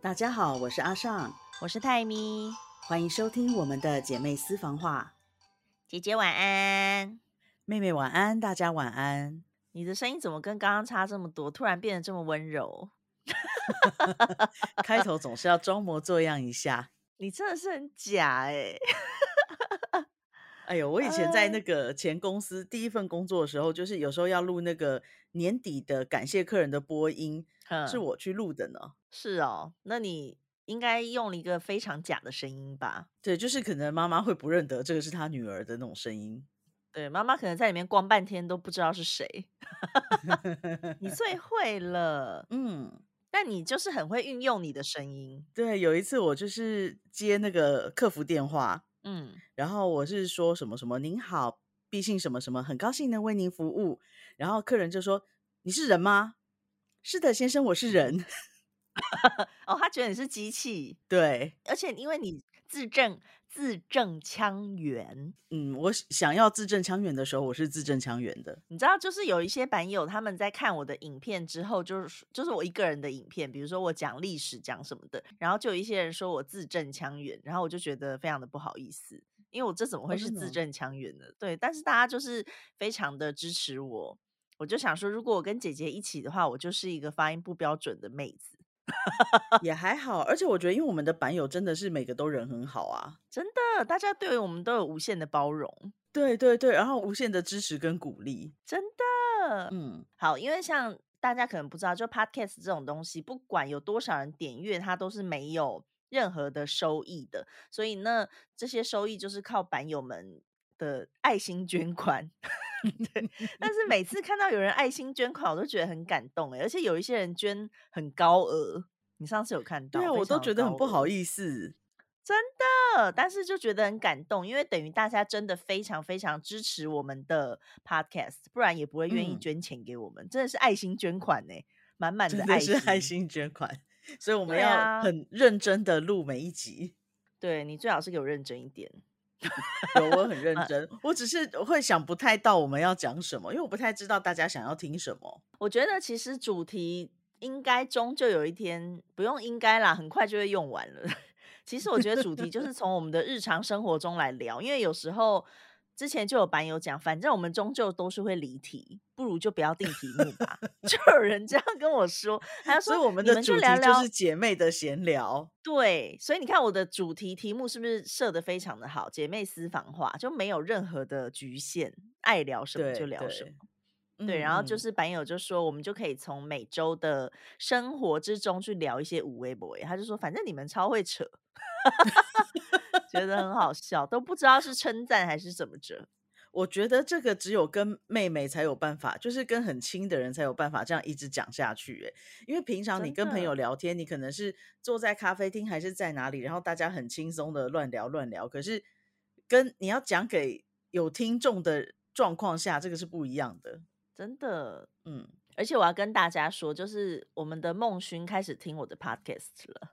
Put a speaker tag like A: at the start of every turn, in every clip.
A: 大家好，我是阿尚，
B: 我是泰咪，
A: 欢迎收听我们的姐妹私房话。
B: 姐姐晚安，
A: 妹妹晚安，大家晚安。
B: 你的声音怎么跟刚刚差这么多？突然变得这么温柔？
A: 开头总是要装模作样一下。
B: 你真的是很假哎！
A: 哎呦，我以前在那个前公司第一份工作的时候，就是有时候要录那个年底的感谢客人的播音，是我去录的呢。
B: 是哦，那你应该用了一个非常假的声音吧？
A: 对，就是可能妈妈会不认得这个是她女儿的那种声音。
B: 对，妈妈可能在里面逛半天都不知道是谁。你最会了，嗯。但你就是很会运用你的声音。
A: 对，有一次我就是接那个客服电话，嗯，然后我是说什么什么，您好，毕姓什么什么，很高兴能为您服务。然后客人就说：“你是人吗？”“是的，先生，我是人。”
B: 哦，他觉得你是机器。
A: 对，
B: 而且因为你自证。字正腔圆，
A: 嗯，我想要字正腔圆的时候，我是字正腔圆的。
B: 你知道，就是有一些版友他们在看我的影片之后，就是就是我一个人的影片，比如说我讲历史讲什么的，然后就有一些人说我字正腔圆，然后我就觉得非常的不好意思，因为我这怎么会是字正腔圆呢？对，但是大家就是非常的支持我，我就想说，如果我跟姐姐一起的话，我就是一个发音不标准的妹子。
A: 也还好，而且我觉得，因为我们的版友真的是每个都人很好啊，
B: 真的，大家对我们都有无限的包容，
A: 对对对，然后无限的支持跟鼓励，
B: 真的，嗯，好，因为像大家可能不知道，就 podcast 这种东西，不管有多少人点阅，它都是没有任何的收益的，所以呢这些收益就是靠版友们的爱心捐款。对，但是每次看到有人爱心捐款，我都觉得很感动哎，而且有一些人捐很高额，你上次有看到？
A: 对啊，我都觉得很不好意思，
B: 真的，但是就觉得很感动，因为等于大家真的非常非常支持我们的 podcast，不然也不会愿意捐钱给我们，真的是爱心捐款呢，满满的爱
A: 心，爱心捐款，所以我们要很认真的录每一集，
B: 对你最好是给我认真一点。
A: 有，我很认真。我只是会想不太到我们要讲什么，因为我不太知道大家想要听什么。
B: 我觉得其实主题应该终究有一天不用应该啦，很快就会用完了。其实我觉得主题就是从我们的日常生活中来聊，因为有时候。之前就有版友讲，反正我们终究都是会离题，不如就不要定题目吧。就有人这样跟我说，他说：“
A: 我们的主题就是姐妹的闲聊。”
B: 对，所以你看我的主题题目是不是设的非常的好？姐妹私房话就没有任何的局限，爱聊什么就聊什么。对，然后就是板友就说，我们就可以从每周的生活之中去聊一些五微博。他就说，反正你们超会扯。觉得很好笑，都不知道是称赞还是怎么着。
A: 我觉得这个只有跟妹妹才有办法，就是跟很亲的人才有办法这样一直讲下去。哎，因为平常你跟朋友聊天，你可能是坐在咖啡厅还是在哪里，然后大家很轻松的乱聊乱聊。可是跟你要讲给有听众的状况下，这个是不一样的。
B: 真的，嗯。而且我要跟大家说，就是我们的孟勋开始听我的 podcast 了。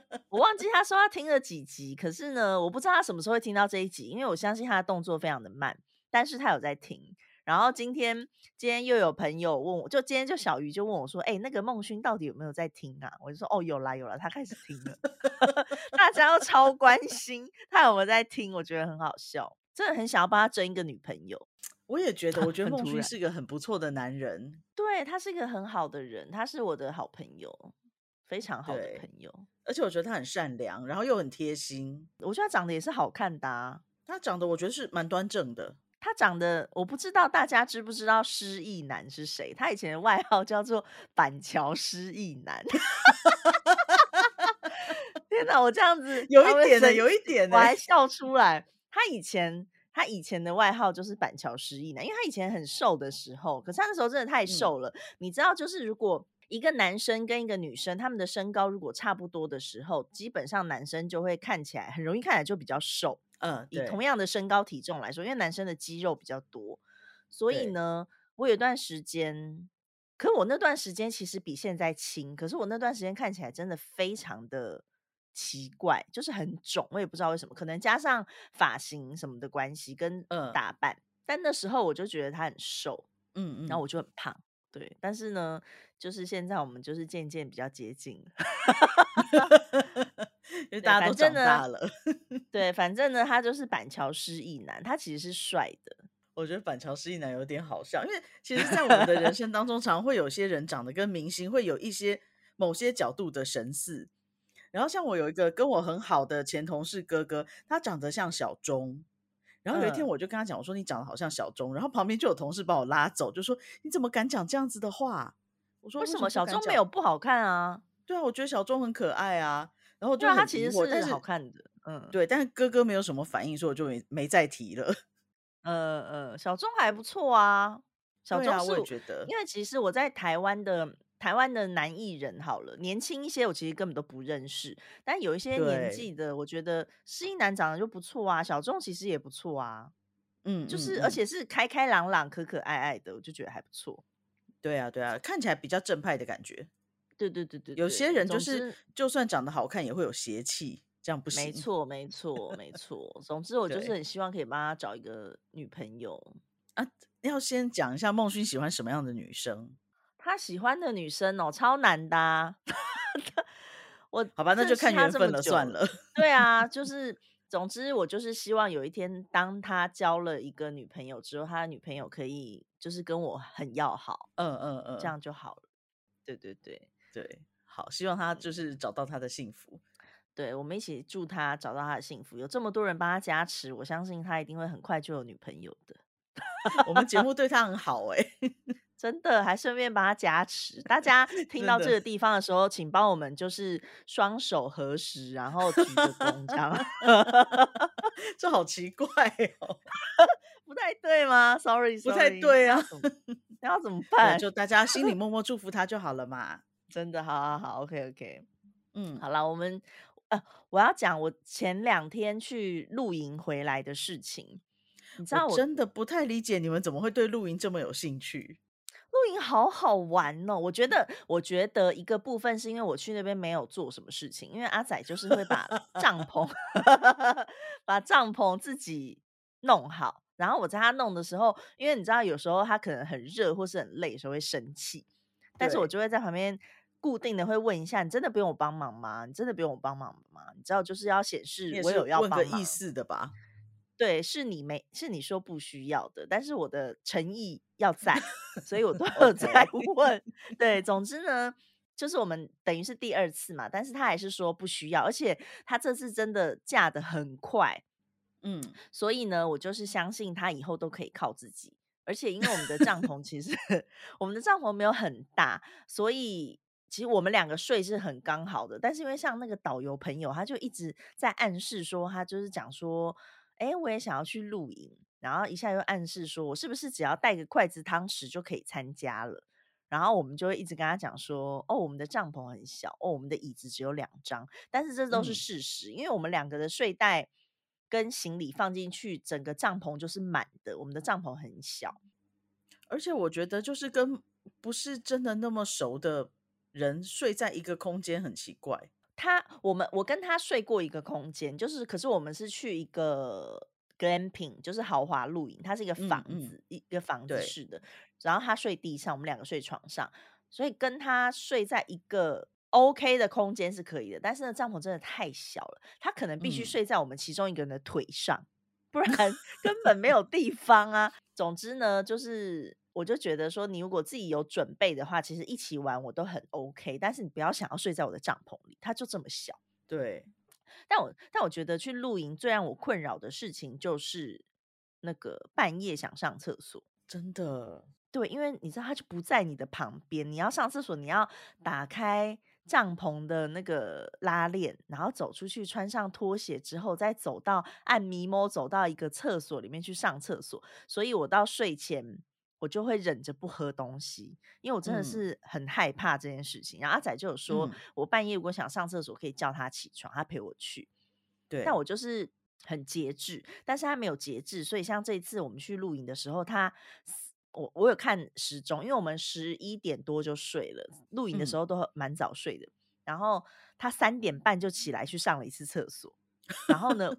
B: 我忘记他说他听了几集，可是呢，我不知道他什么时候会听到这一集，因为我相信他的动作非常的慢，但是他有在听。然后今天今天又有朋友问我，就今天就小鱼就问我说：“哎，那个孟勋到底有没有在听啊？”我就说：“哦，有啦有啦，他开始听了。”大家都超关心他有没有在听，我觉得很好笑，真的很想要帮他争一个女朋友。
A: 我也觉得，我 觉得孟勋是一个很不错的男人，
B: 对他是一个很好的人，他是我的好朋友。非常好的朋友，
A: 而且我觉得他很善良，然后又很贴心。
B: 我觉得他长得也是好看的，
A: 他长得我觉得是蛮端正的。
B: 他长得我不知道大家知不知道失忆男是谁？他以前的外号叫做板桥失忆男。天哪，我这样子
A: 有一点的，有一点的，
B: 我还笑出来。他以前他以前的外号就是板桥失忆男，因为他以前很瘦的时候，可是他那时候真的太瘦了。你知道，就是如果。一个男生跟一个女生，他们的身高如果差不多的时候，基本上男生就会看起来很容易看起来就比较瘦。嗯，以同样的身高体重来说，因为男生的肌肉比较多，所以呢，我有段时间，可我那段时间其实比现在轻，可是我那段时间看起来真的非常的奇怪，就是很肿，我也不知道为什么，可能加上发型什么的关系跟打扮，但那时候我就觉得他很瘦，嗯嗯，然后我就很胖。对，但是呢，就是现在我们就是渐渐比较接近了，
A: 因为大家都长大了。
B: 对，反正呢，他就是板桥失忆男，他其实是帅的。
A: 我觉得板桥失忆男有点好笑，因为其实，在我们的人生当中，常会有些人长得跟明星会有一些某些角度的神似。然后像我有一个跟我很好的前同事哥哥，他长得像小钟。然后有一天我就跟他讲，我说你长得好像小钟，然后旁边就有同事把我拉走，就说你怎么敢讲这样子的话？我说
B: 为什么小钟没有不好看啊？
A: 对啊，我觉得小钟很可爱啊。然后就
B: 他其实是好看的，
A: 嗯，对。但是哥哥没有什么反应，所以我就没没再提了。
B: 呃呃，小钟还不错啊，小钟
A: 我也觉得，
B: 因为其实我在台湾的。台湾的男艺人好了，年轻一些，我其实根本都不认识。但有一些年纪的，我觉得失忆男长得就不错啊，小众其实也不错啊。嗯，就是而且是开开朗朗、可可爱爱的，我就觉得还不错。
A: 对啊，对啊，看起来比较正派的感觉。
B: 对对对对，
A: 有些人就是就算长得好看，也会有邪气，这样不行。
B: 没错，没错，没错。总之，我就是很希望可以帮他找一个女朋友
A: 啊。要先讲一下孟勋喜欢什么样的女生。
B: 他喜欢的女生哦，超难的。我
A: 好吧，那就看缘分了，算了。
B: 对啊，就 是总之，我就是希望有一天，当他交了一个女朋友之后，他的女朋友可以就是跟我很要好。嗯嗯嗯，这样就好了。对对对
A: 对，好，希望他就是找到他的幸福。
B: 对，我们一起祝他找到他的幸福。有这么多人帮他加持，我相信他一定会很快就有女朋友的。
A: 我们节目对他很好哎。
B: 真的，还顺便帮他加持。大 家听到这个地方的时候，请帮我们就是双手合十，然后鞠个躬，这样。
A: 这好奇怪哦，
B: 不太对吗？Sorry，
A: 不太对啊。
B: 那要怎么办？
A: 就大家心里默默祝福他就好了嘛。
B: 真的，好好好，OK，OK。嗯，好了，我们呃，我要讲我前两天去露营回来的事情。你知道，
A: 我真的不太理解你们怎么会对露营这么有兴趣。
B: 好好玩哦！我觉得，我觉得一个部分是因为我去那边没有做什么事情，因为阿仔就是会把帐篷 把帐篷自己弄好，然后我在他弄的时候，因为你知道有时候他可能很热或是很累，时候会生气，但是我就会在旁边固定的会问一下：“你真的不用我帮忙吗？你真的不用我帮忙吗？”你知道，就是要显示我有要帮忙
A: 意思的吧？
B: 对，是你没是你说不需要的，但是我的诚意要 在，所以我都有在 问。对，总之呢，就是我们等于是第二次嘛，但是他还是说不需要，而且他这次真的嫁的很快，嗯，所以呢，我就是相信他以后都可以靠自己。而且因为我们的帐篷其实 我们的帐篷没有很大，所以其实我们两个睡是很刚好的。但是因为像那个导游朋友，他就一直在暗示说，他就是讲说。哎，我也想要去露营，然后一下又暗示说，我是不是只要带个筷子、汤匙就可以参加了？然后我们就会一直跟他讲说，哦，我们的帐篷很小，哦，我们的椅子只有两张，但是这都是事实，因为我们两个的睡袋跟行李放进去，整个帐篷就是满的。我们的帐篷很小，
A: 而且我觉得就是跟不是真的那么熟的人睡在一个空间很奇怪。
B: 他，我们我跟他睡过一个空间，就是可是我们是去一个 glamping，就是豪华露营，它是一个房子，一个房子式的。然后他睡地上，我们两个睡床上，所以跟他睡在一个 OK 的空间是可以的。但是呢，帐篷真的太小了，他可能必须睡在我们其中一个人的腿上，不然 根本没有地方啊。总之呢，就是。我就觉得说，你如果自己有准备的话，其实一起玩我都很 OK。但是你不要想要睡在我的帐篷里，它就这么小。
A: 对。
B: 但我但我觉得去露营最让我困扰的事情就是那个半夜想上厕所。
A: 真的。
B: 对，因为你知道它就不在你的旁边，你要上厕所，你要打开帐篷的那个拉链，然后走出去，穿上拖鞋之后，再走到按迷摸走到一个厕所里面去上厕所。所以我到睡前。我就会忍着不喝东西，因为我真的是很害怕这件事情。然后阿仔就有说，我半夜如果想上厕所，可以叫他起床，他陪我去。
A: 对，
B: 但我就是很节制，但是他没有节制，所以像这一次我们去露营的时候，他我我有看时钟，因为我们十一点多就睡了，露营的时候都蛮早睡的。然后他三点半就起来去上了一次厕所，然后呢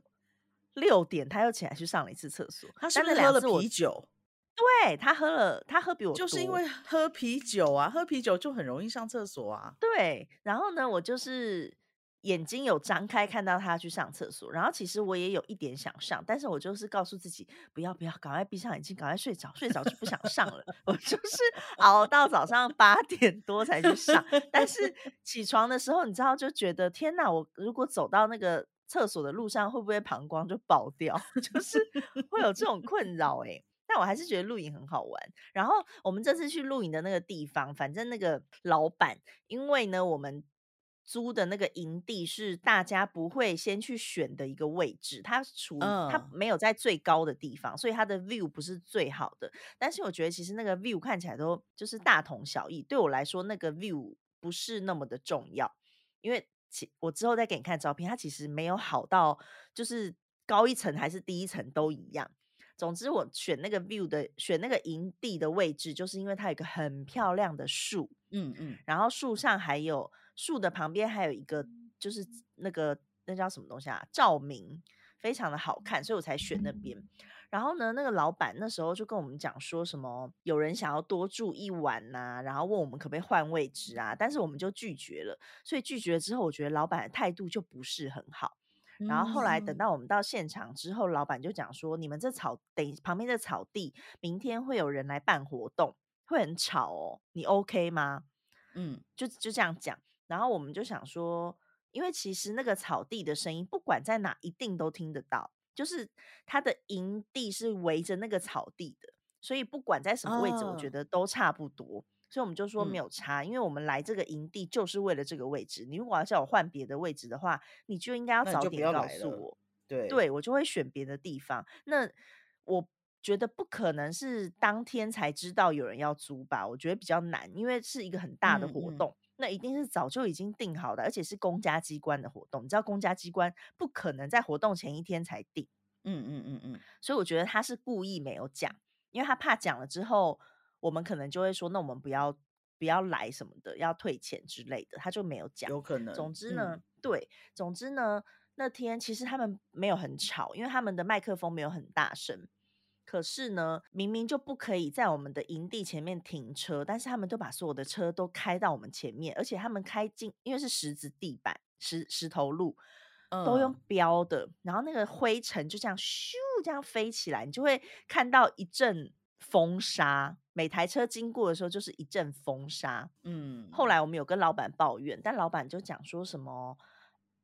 B: 六点他又起来去上了一次厕所。
A: 他是不是喝了啤酒？
B: 对他喝了，他喝比我
A: 就是因
B: 多
A: 为喝啤酒啊，喝啤酒就很容易上厕所啊。
B: 对，然后呢，我就是眼睛有张开看到他去上厕所，然后其实我也有一点想上，但是我就是告诉自己不要不要，赶快闭上眼睛，赶快睡着，睡着就不想上了。我就是熬到早上八 点多才去上，但是起床的时候，你知道就觉得天哪，我如果走到那个厕所的路上，会不会膀胱就爆掉？就是会有这种困扰哎、但我还是觉得露营很好玩。然后我们这次去露营的那个地方，反正那个老板，因为呢，我们租的那个营地是大家不会先去选的一个位置，它处它
A: 嗯
B: 没有在最高的地方，所以它的 view 不是最好的。但是我觉得其实那个 view 看起来都就是大同小异，对我来说那个 view 不是那么的重要，因为其我之后再给你看照片，它其实没有好到就是高一层还是低一层都一样。总之，我选那个 view 的选那个营地的位置，就是因为它有一个很漂亮的树，
A: 嗯嗯，
B: 然后树上还有树的旁边还有一个就是那个那叫什么东西啊？照明，非常的好看，所以我才选那边。然后呢，那个老板那时候就跟我们讲说什么有人想要多住一晚呐、然后问我们可不可以换位置啊，但是我们就拒绝了。所以拒绝之后，我觉得老板的态度就不是很好。然后后来等
A: 嗯
B: 到我们到现场之后，老板就讲说：“你们这草等旁边的草地，明天会有人来办活动，会很吵哦，你 OK 吗？”
A: 嗯
B: 就就这样讲。然后我们就想说，因为其实那个草地的声音，不管在哪，一定都听得到。就是它的营地是围着那个草地的，所以不管在什么位置，我觉
A: 哦
B: 得都差不多。所以我们就说没
A: 嗯
B: 有差，因为我们来这个营地就是为了这个位置。你如果要叫我换别的位置的话，你就应该要早点告诉我。
A: 对
B: 对我就会选别的地方。那我觉得不可能是当天才知道有人要租吧，我觉得比较难，因为是一个很大的
A: 嗯嗯
B: 活动，那一定是早就已经定好的，而且是公家机关的活动。你知道公家机关不可能在活动前一天才定，
A: 嗯嗯嗯嗯，
B: 所以我觉得他是故意没有讲，因为他怕讲了之后，我们可能就会说，那我们不要不要来什么的，要退钱之类的，他就没有讲。
A: 有可能。
B: 总之呢，
A: 嗯
B: 对，总之呢，那天其实他们没有很吵，因为他们的麦克风没有很大声。可是呢，明明就不可以在我们的营地前面停车，但是他们都把所有的车都开到我们前面，而且他们开进，因为是石子地板、石石头路，都用
A: 嗯
B: 标的，然后那个灰尘就这样咻这样飞起来，你就会看到一阵风沙。每台车经过的时候，就是一阵风沙。
A: 嗯，
B: 后来我们有跟老板抱怨，但老板就讲说什么：“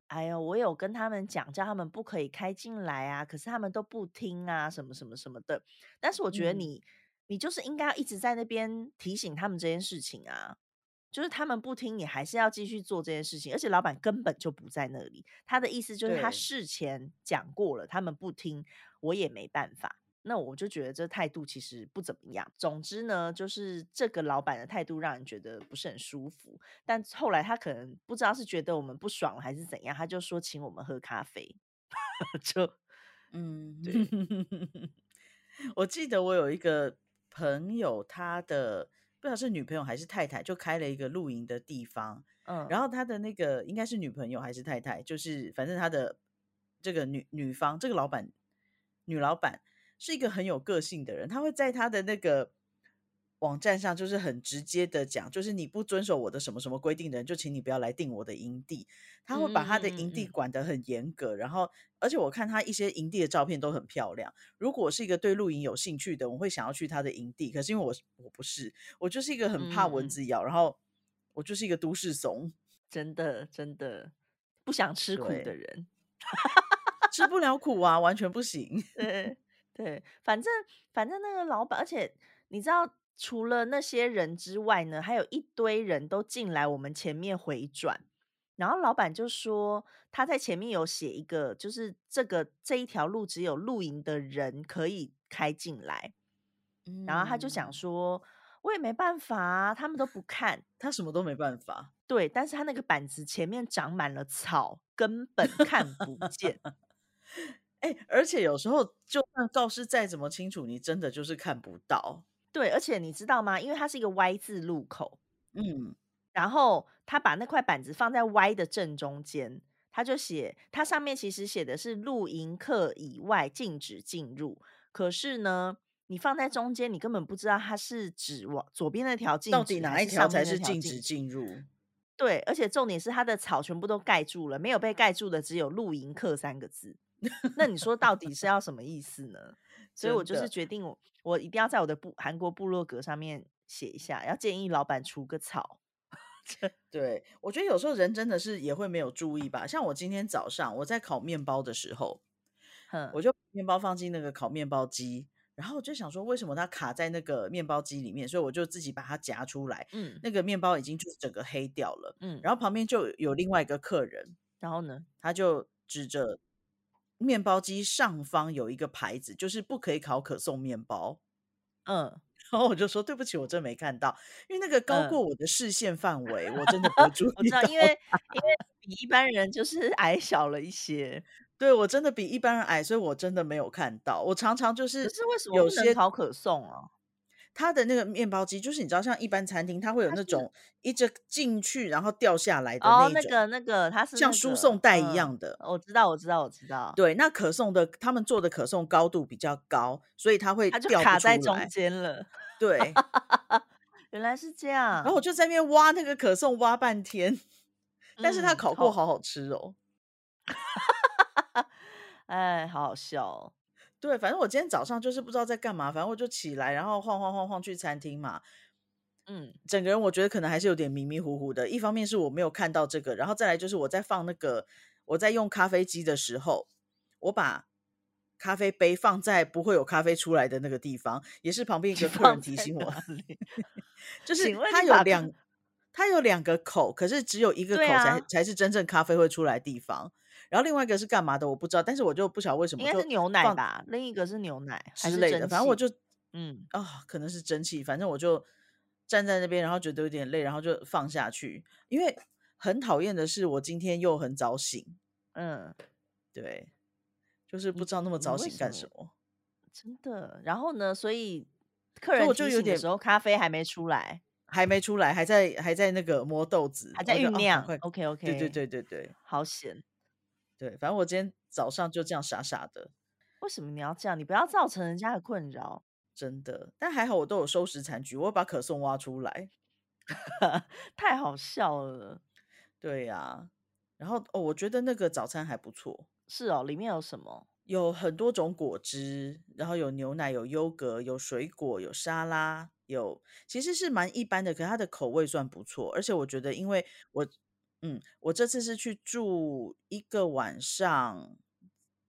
B: 哎呦，我有跟他们讲，叫他们不可以开进来啊，可是他们都不听啊，什么什么什么的。”但是我觉得
A: 嗯
B: 你，你就是应该要一直在那边提醒他们这件事情啊。就是他们不听，你还是要继续做这件事情，而且老板根本就不在那里。他的意思就是他事前讲过了，他们不听，我也没办法。那我就觉得这态度其实不怎么样。总之呢，就是这个老板的态度让人觉得不是很舒服。但后来他可能不知道是觉得我们不爽还是怎样，他就说请我们喝咖啡，就
A: 嗯，
B: 对，
A: 我记得我有一个朋友，他的不知道是女朋友还是太太，就开了一个露营的地方。
B: 嗯，
A: 然后他的那个应该是女朋友还是太太，就是反正他的这个女女方，这个老板女老板是一个很有个性的人，他会在他的那个网站上就是很直接的讲，就是你不遵守我的什么什么规定的人，就请你不要来订我的营地。他会把他的营地
B: 嗯
A: 管得很严格，然后而且我看他一些营地的照片都很漂亮。如果是一个对露营有兴趣的，我会想要去他的营地。可是因为我我不是，我就是一个很怕蚊子咬，然后我就是一个都市怂，
B: 真的真的不想吃苦的人。
A: 吃不了苦啊，完全不行。
B: 对对，反正反正那个老板，而且你知道，除了那些人之外呢，还有一堆人都进来我们前面回转。然后老板就说他在前面有写一个，就是这个这一条路只有露营的人可以开进来。然后他就想
A: 嗯，
B: 说，我也没办法啊，他们都不看。
A: 他什么都没办法。
B: 对，但是他那个板子前面长满了草，根本看不见。
A: 哎、而且有时候就算告示再怎么清楚，你真的就是看不到。
B: 对，而且你知道吗？因为它是一个 Y 字路口，
A: 嗯，
B: 然后他把那块板子放在 Y 的正中间，他就写，它上面其实写的是露营客以外禁止进入。可是呢，你放在中间，你根本不知道它是指往左边那条禁止，
A: 到底哪一条才是禁
B: 止
A: 进入？
B: 对，而且重点是它的草全部都盖住了，没有被盖住的只有“露营客”三个字。那你说到底是要什么意思呢？所以我就是决定，我我一定要在我的部韩国部落格上面写一下，要建议老板除个草。
A: 对，我觉得有时候人真的是也会没有注意吧。像我今天早上我在烤面包的时候，我就面包放进那个烤面包机，然后我就想说，为什么它卡在那个面包机里面？所以我就自己把它夹出来。嗯，那个面包已经就是整个黑掉了。嗯，然后旁边就有另外一个客人，
B: 然后呢，
A: 他就指着。面包机上方有一个牌子，就是不可以烤可颂面包。嗯，然后我就说对不起，我真没看到，因为那个高过我的视线范围，我真的不注意。
B: 我知道，因为因为比一般人就是矮小了一些。
A: 对我真的比一般人矮，所以我真的没有看到。我常常就是，
B: 可是为什么有些烤可颂啊？
A: 它的那个面包机，就是你知道，像一般餐厅，它会有那种一直进去然后掉下来的那种，
B: 那个那个它是
A: 像输送带一样的。
B: 我知道，我知道，我知道。
A: 对，那可颂的他们做的可颂高度比较高，所以它会
B: 它就卡在中间了。
A: 对，
B: 原来是这样。
A: 然后我就在那边挖那个可颂，挖半天，但是它烤过好好吃哦。
B: 哎，好好笑哦。
A: 对，反正我今天早上就是不知道在干嘛，反正我就起来，然后晃晃晃晃去餐厅嘛。嗯，整个人我觉得可能还是有点迷迷糊糊的。一方面是我没有看到这个，然后再来就是我在放那个我在用咖啡机的时候，我把咖啡杯放在不会有咖啡出来的那个地方，也是旁边一 个客人提醒我，就是它有两它有两个口，可是只有一个口才才是真正咖啡会出来地方。然后另外一个是干嘛的，我不知道，但是我就不晓得为什么，
B: 应该是牛奶吧？另一个是牛奶
A: 之类的，反正我就嗯啊，可能是蒸汽，反正我就站在那边，然后觉得有点累，然后就放下去。因为很讨厌的是，我今天又很早醒，嗯，对，就是不知道那么早醒干什么，
B: 真的。然后呢，所以客人就有点时候咖啡还没出来，
A: 还没出来，还在还在那个磨豆子，
B: 还在酝酿。OK OK，
A: 对对对对对，
B: 好险。
A: 对，反正我今天早上就这样傻傻的。
B: 为什么你要这样？你不要造成人家的困扰。
A: 真的，但还好我都有收拾残局，我把可颂挖出来，
B: 太好笑了。
A: 对呀，然后哦，我觉得那个早餐还不错。
B: 是哦，里面有什么？
A: 有很多种果汁，然后有牛奶，有优格，有水果，有沙拉，有其实是蛮一般的，可它的口味算不错。而且我觉得，因为我。嗯，我这次是去住一个晚上，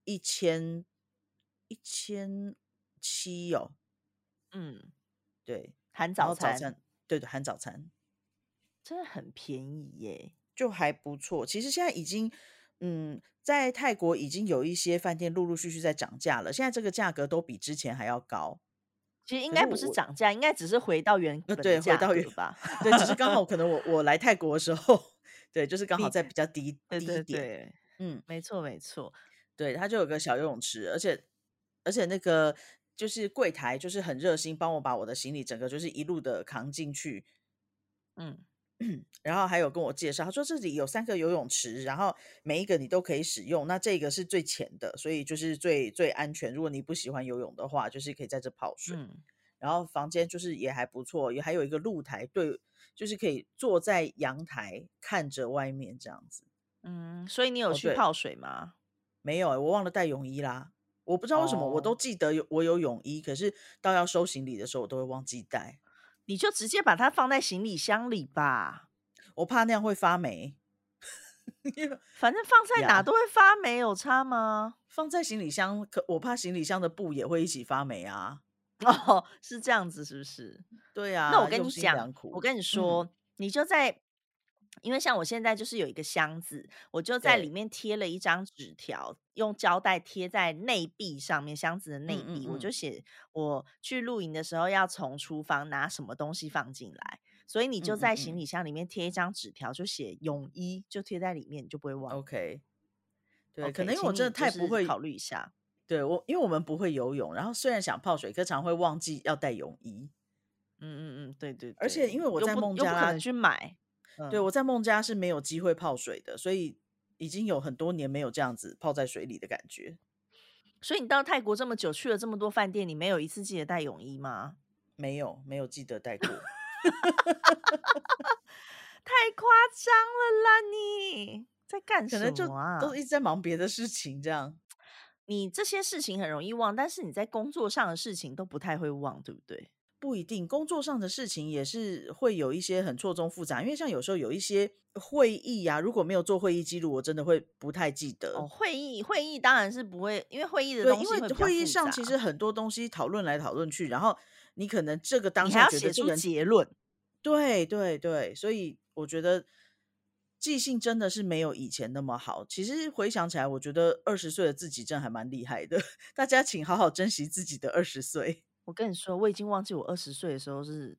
A: 一千一千七哦。嗯，对，
B: 含早餐，
A: 对对，含早餐，
B: 真的很便宜耶，
A: 就还不错。其实现在已经，嗯，在泰国已经有一些饭店陆陆续续在涨价了，现在这个价格都比之前还要高。
B: 其实应该不是涨价，应该只是回到原本
A: 对，回到原
B: 吧。
A: 对，只是刚好可能我我来泰国的时候。对，就是刚好在比较低低点，
B: 嗯，没错没错，
A: 对，它就有个小游泳池，而且而且那个就是柜台就是很热心，帮我把我的行李整个就是一路的扛进去，嗯，然后还有跟我介绍，他说这里有三个游泳池，然后每一个你都可以使用，那这个是最浅的，所以就是最最安全。如果你不喜欢游泳的话，就是可以在这泡水，然后房间就是也还不错，也还有一个露台对。就是可以坐在阳台看着外面这样子，
B: 嗯，所以你有去泡水吗？
A: 没有，我忘了带泳衣啦。我不知道为什么，我都记得有我有泳衣，可是到要收行李的时候，我都会忘记带。
B: 你就直接把它放在行李箱里吧，
A: 我怕那样会发霉。
B: 反正放在哪都会发霉，有差吗？
A: 放在行李箱，可我怕行李箱的布也会一起发霉啊。
B: 哦，是这样子，是不是？
A: 对啊。
B: 那我跟你讲，我跟你说，你就在，因为像我现在就是有一个箱子，我就在里面贴了一张纸条，用胶带贴在内壁上面，箱子的内壁，我就写我去露营的时候要从厨房拿什么东西放进来，所以你就在行李箱里面贴一张纸条，就写泳衣，就贴在里面，你就不会忘。
A: OK，对，可能因为我真的太不会
B: 考虑一下。
A: 对我，因为我们不会游泳，然后虽然想泡水，可常会忘记要带泳衣。
B: 嗯嗯嗯，对对。
A: 而且因为我在孟加
B: 去买，
A: 对我在孟加是没有机会泡水的，所以已经有很多年没有这样子泡在水里的感觉。
B: 所以你到泰国这么久，去了这么多饭店，你没有一次记得带泳衣吗？
A: 没有，没有记得带过。
B: 太夸张了啦！你在干什么啊？
A: 都一直在忙别的事情，这样。
B: 你这些事情很容易忘，但是你在工作上的事情都不太会忘，对不对？
A: 不一定，工作上的事情也是会有一些很错综复杂。因为像有时候有一些会议呀，如果没有做会议记录，我真的会不太记得。
B: 哦，会议会议当然是不会，因为会议的东西
A: 因为会议上其实很多东西讨论来讨论去，然后你可能这个当下觉得这个
B: 结论，
A: 对对对，所以我觉得。记性真的是没有以前那么好。其实回想起来，我觉得二十岁的自己真的还蛮厉害的。大家请好好珍惜自己的二十岁。
B: 我跟你说，我已经忘记我二十岁的时候是，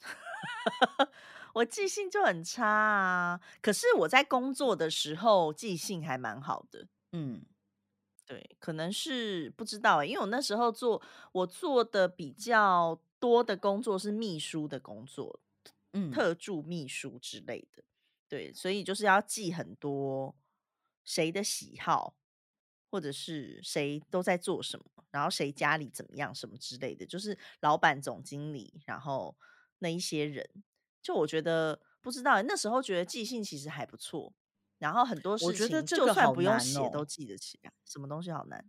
B: 我记性就很差啊。可是我在工作的时候记性还蛮好的。嗯，对，可能是不知道，因为我那时候做我做的比较多的工作是秘书的工作，嗯，特助秘书之类的。对，所以就是要记很多谁的喜好，或者是谁都在做什么，然后谁家里怎么样什么之类的，就是老板、总经理，然后那一些人，就我觉得不知道那时候觉得记性其实还不错，然后很多事情就算不用写都记得起来，什么东西好难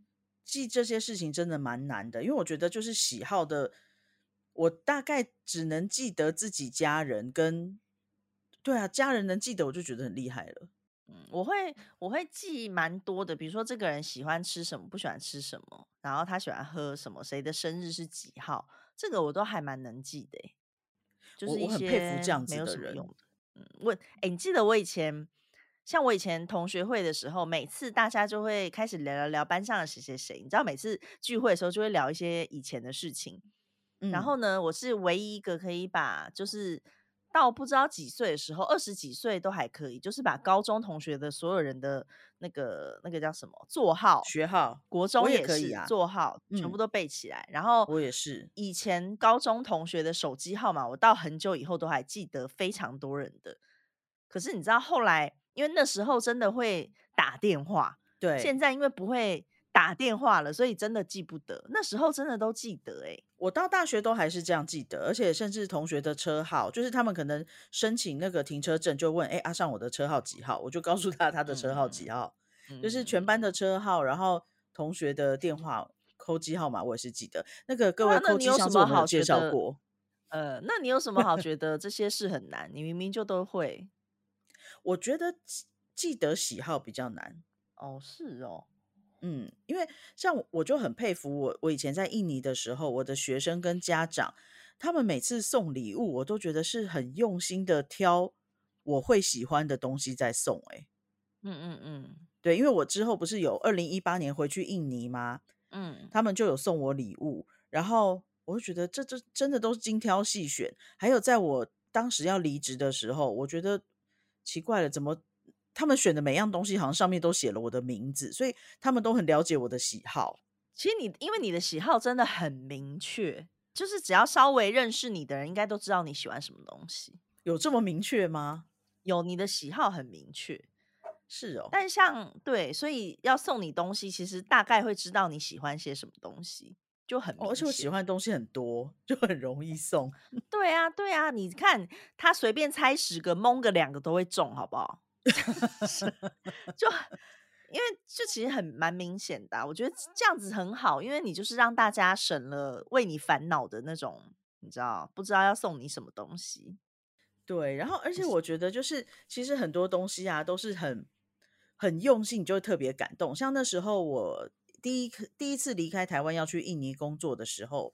A: 记这些事情真的蛮难的，因为我觉得就是喜好的，我大概只能记得自己家人跟。对啊，家人能记得我就觉得很厉害了。
B: 嗯，我会我会记蛮多的，比如说这个人喜欢吃什么，不喜欢吃什么，然后他喜欢喝什么，谁的生日是几号，这个我都还蛮能记的。就是一些没有什么用的。嗯，问哎，你记得我以前像我以前同学会的时候，每次大家就会开始聊聊聊班上的谁谁谁，你知道每次聚会的时候就会聊一些以前的事情。然后呢，我是唯一一个可以把就是。到不知道几岁的时候，二十几岁都还可以，就是把高中同学的所有人的那个那个叫什么座号、
A: 学号，
B: 国中
A: 也可以啊，
B: 座号全部都背起来。然后
A: 我也是，
B: 以前高中同学的手机号码，我到很久以后都还记得非常多人的。可是你知道后来，因为那时候真的会打电话，
A: 对，
B: 现在因为不会。打电话了，所以真的记不得。那时候真的都记得哎，
A: 我到大学都还是这样记得，而且甚至同学的车号，就是他们可能申请那个停车证，就问哎阿尚我的车号几号，我就告诉他他的车号几号，就是全班的车号，然后同学的电话扣机号码我也是记得。那个各位扣机上次我们介绍过，
B: 呃，那你有什么好觉得这些事很难？你明明就都会。
A: 我觉得记得喜好比较难
B: 哦，是哦。
A: 嗯，因为像我就很佩服我，我以前在印尼的时候，我的学生跟家长，他们每次送礼物，我都觉得是很用心的挑我会喜欢的东西在送。哎，嗯嗯嗯，对，因为我之后不是有二零一八年回去印尼吗？嗯，他们就有送我礼物，然后我就觉得这这真的都是精挑细选。还有在我当时要离职的时候，我觉得奇怪了，怎么？他们选的每样东西好像上面都写了我的名字，所以他们都很了解我的喜好。
B: 其实你因为你的喜好真的很明确，就是只要稍微认识你的人，应该都知道你喜欢什么东西。
A: 有这么明确吗？
B: 有，你的喜好很明确，
A: 是哦。
B: 但像对，所以要送你东西，其实大概会知道你喜欢些什么东西，就很
A: 而且我喜欢的东西很多，就很容易送。
B: 对啊，对啊，你看他随便猜十个，蒙个两个都会中，好不好？就因为就其实很蛮明显的，我觉得这样子很好，因为你就是让大家省了为你烦恼的那种，你知道不知道要送你什么东西？
A: 对，然后而且我觉得就是其实很多东西啊都是很很用心，就会特别感动。像那时候我第一第一次离开台湾要去印尼工作的时候，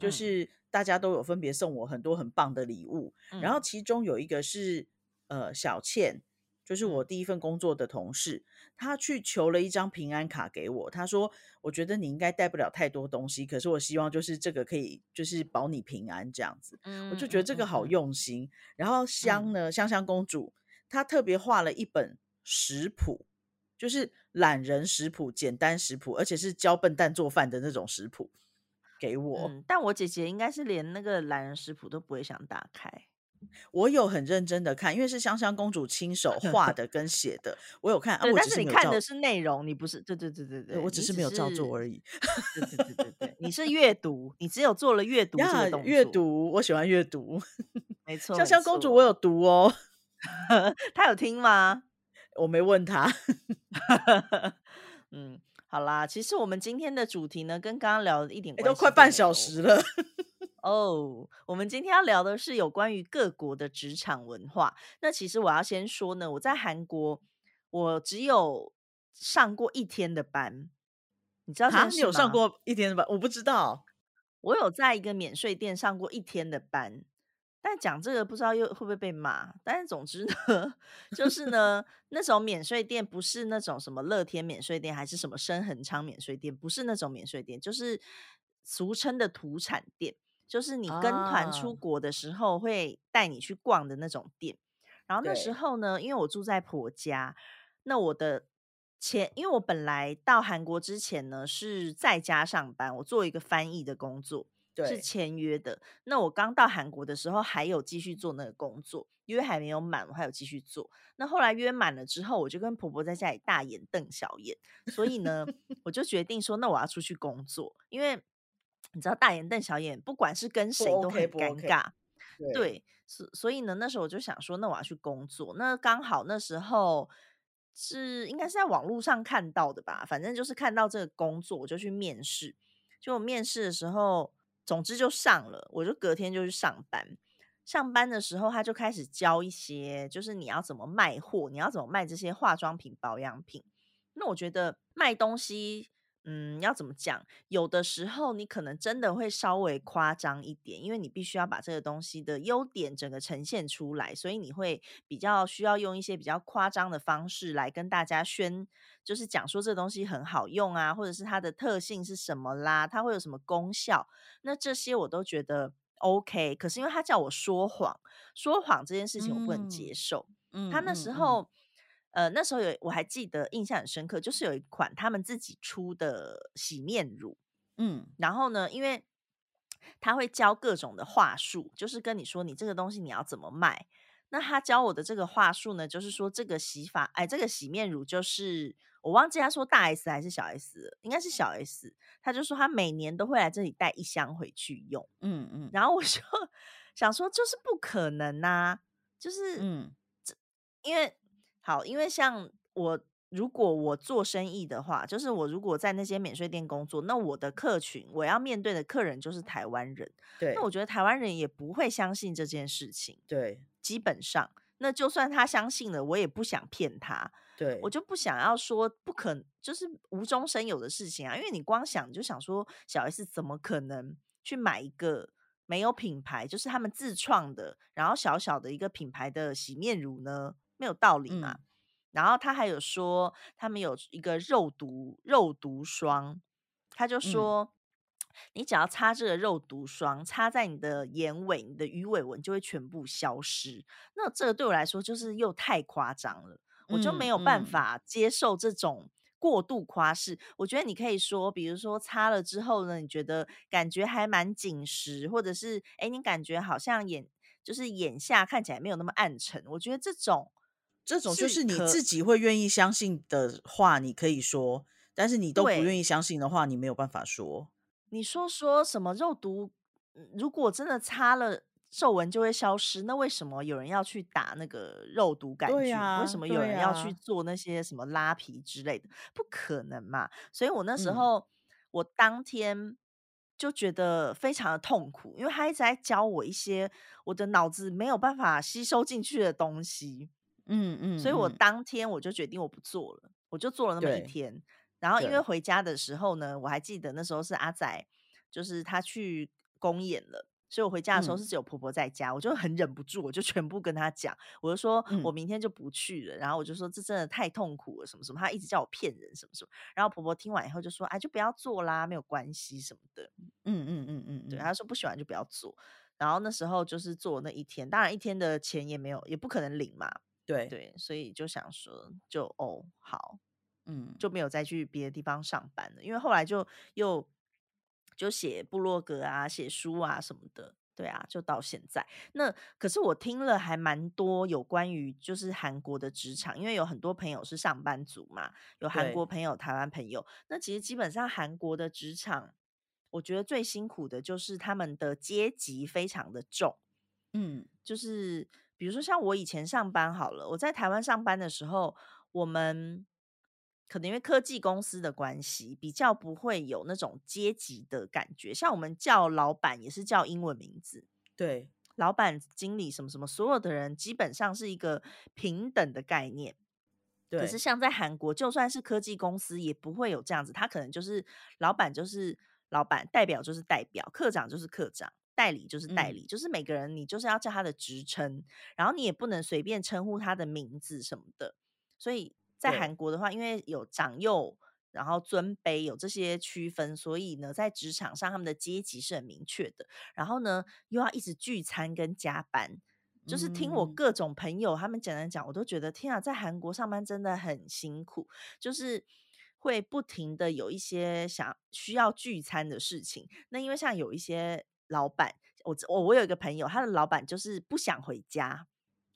A: 就是大家都有分别送我很多很棒的礼物，然后其中有一个是呃小倩。就是我第一份工作的同事，他去求了一张平安卡给我。他说：“我觉得你应该带不了太多东西，可是我希望就是这个可以就是保你平安这样子。”我就觉得这个好用心。然后香呢，香香公主她特别画了一本食谱，就是懒人食谱、简单食谱，而且是教笨蛋做饭的那种食谱给我。
B: 但我姐姐应该是连那个懒人食谱都不会想打开。
A: 我有很认真的看，因为是香香公主亲手画的跟写的，我有看啊，我
B: 但是你看的是内容，你不是对对对对
A: 呃，
B: 对，
A: 我只是没有照做而已。
B: 对对对对对，你是 阅读，你只有做了阅读这
A: 呀，
B: 个动作，
A: 阅读，我喜欢阅读。
B: 没错
A: 香香公主我。有读哦，
B: 她有听吗？
A: 我没问她。
B: 嗯，好啦，其实我们今天的主题呢，跟刚刚聊的一点
A: 诶，
B: 关
A: 都快半
B: 系都没有。
A: 小时了。
B: 哦，我们今天要聊的是有关于各国的职场文化。那其实我要先说呢，我在韩国，我只有上过一天的班，你知道这
A: 哈，
B: 件事
A: 你有上？过一天的班？我不知道。
B: 我有在一个免税店上过一天的班，但讲这个不知道又会不会被骂。但是总之呢，就是呢，那种免税店不是那种什么乐天免税店，还是什么深恒昌免税店，不是那种免税店，就是俗称的土产店，就是你跟团出
A: 啊，
B: 国的时候会带你去逛的那种店。然后那时，候呢，因为我住在婆家，那我的前，因为我本来到韩国之前呢是在家上班，我做一个翻译的工作，是，签约的。那我刚到韩国的时候还有继续做那个工作，约还没有满，我还有继续做。那后来约满了之后，我就跟婆婆在家里大眼瞪小眼，所以呢，我就决定说，那我要出去工作，因为你知道大眼瞪小眼，不管是跟谁都很
A: 不
B: 尴。尬。
A: 对，
B: 对，所所以呢，那时候我就想说，那我要去工作。那刚好那时候是应该是在网络上看到的吧，反正就是看到这个工作，我就去面试。就我面试的时候，总之就上了，我就隔天就去上班。上班的时候，他就开始教一些，就是你要怎么卖货，你要怎么卖这些化妆品、保养品。那我觉得卖东西，嗯，要怎么讲？有的时候你可能真的会稍微夸张一点，因为你必须要把这个东西的优点整个呈现出来，所以你会比较需要用一些比较夸张的方式来跟大家宣，就是讲说这东西很好用啊，或者是它的特性是什么啦，它会有什么功效。那这些我都觉得 OK，可是因为他叫我说谎，说谎这件事情我不能接
A: 嗯，
B: 受。
A: 嗯
B: 他那
A: 嗯嗯，
B: 时候，呃，那时候有我还记得印象很深刻，就是有一款他们自己出的洗面乳，
A: 嗯，
B: 然后呢，因为他会教各种的话术，就是跟你说你这个东西你要怎么卖。那他教我的这个话术呢，就是说这个洗发，哎，这个洗面乳就是我忘记他说大 S 还是小 S，应该是小 S。他就说他每年都会来这里带一箱回去用。
A: 嗯嗯
B: 然后我就 想说，就是不可能呐、就是
A: 嗯，这
B: 因为好，因为像我如果我做生意的话，就是我如果在那些免税店工作，那我的客群我要面对的客人就是台湾人，那我
A: 对
B: 觉得台湾人也不会相信这件事情，
A: 对。
B: 基本上，那就算他相信了，我也不想骗他，
A: 对。
B: 我，就不想要说不可，就是无中生有的事情啊，因为你光想就想说，小 S 怎么可能去买一个没有品牌，就是他们自创的，然后小小的一个品牌的洗面乳呢？没有道理嘛。
A: 嗯
B: 然后他还有说，他们有一个肉毒肉毒霜，他就
A: 嗯
B: 说，你只要擦这个肉毒霜，擦在你的眼尾、你的鱼尾纹就会全部消失。那这个对我来说就是又太夸张了，我就没
A: 嗯
B: 有办
A: 嗯，
B: 法接受这种过度夸饰。我觉得你可以说，比如说擦了之后呢，你觉得感觉还蛮紧实，或者是哎，诶你感觉好像眼就是眼下看起来没有那么暗沉。我觉得这种
A: 这种就是你自己会愿意相信的话，你可以说，但是你都不愿意相信的话，你没有办法说。
B: 你说说什么肉毒，嗯如果真的擦了。皱纹就会消失，那为什么有人要去打那个肉毒杆
A: 对
B: 菌？为，什么有人要去，做那些什么拉皮之类的？不可能嘛！所以我那时
A: 嗯
B: 候，我当天就觉得非常的痛苦，因为他一直在教我一些我的脑子没有办法吸收进去的东西。
A: 嗯嗯
B: 所以我
A: 嗯，
B: 当天我就决定我不做了，我就做了那么一
A: 对
B: 天。然后因为
A: 对，
B: 回家的时候呢，我还记得那时候是阿仔，就是他去公演了，所以我回家的时候
A: 嗯
B: 是只有婆婆在家，我就很忍不住，我就全部跟他讲，我就说我
A: 嗯
B: 明天就不去了，然后我就说这真的太痛苦了，什么什么，他一直叫我骗人，什么什么。然后婆婆听完以后就说，哎，就不要做啦，没有关系什么的。
A: 嗯嗯嗯嗯
B: 对，
A: 嗯，
B: 他说不喜欢就不要做。然后那时候就是做那一天，当然一天的钱也没有，也不可能领嘛。
A: 对，
B: 对，所以就想说，就哦好，
A: 嗯
B: 就没有再去别的地方上班了，因为后来就又就写部落格啊、写书啊什么的，对啊，就到现在。那可是我听了还蛮多有关于就是韩国的职场，因为有很多朋友是上班族嘛，有韩国朋友、台湾朋友。那其实基本上韩国的职场，我觉得最辛苦的就是他们的阶级非常的重。
A: 嗯，
B: 就是比如说像我以前上班好了，我在台湾上班的时候，我们。可能因为科技公司的关系，比较不会有那种阶级的感觉。像我们叫老板也是叫英文名字，
A: 对，
B: 老板、经理什么什么，所有的人基本上是一个平等的概念。
A: 对。
B: 可是像在韩国，就算是科技公司，也不会有这样子。他可能就是老板就是老板，代表就是代表，科长就是科长，代理就是代理，就是每个人你就是要叫他的职称，然后你也不能随便称呼他的名字什么的，所以。在韩国的话，因为有长幼，然后尊卑有这些区分，所以呢，在职场上他们的阶级是很明确的。然后呢，又要一直聚餐跟加班，就是听我各种朋友他们简单讲，我都觉得天啊，在韩国上班真的很辛苦，就是会不停的有一些想需要聚餐的事情。那因为像有一些老板，我我我有一个朋友，他的老板就是不想回家。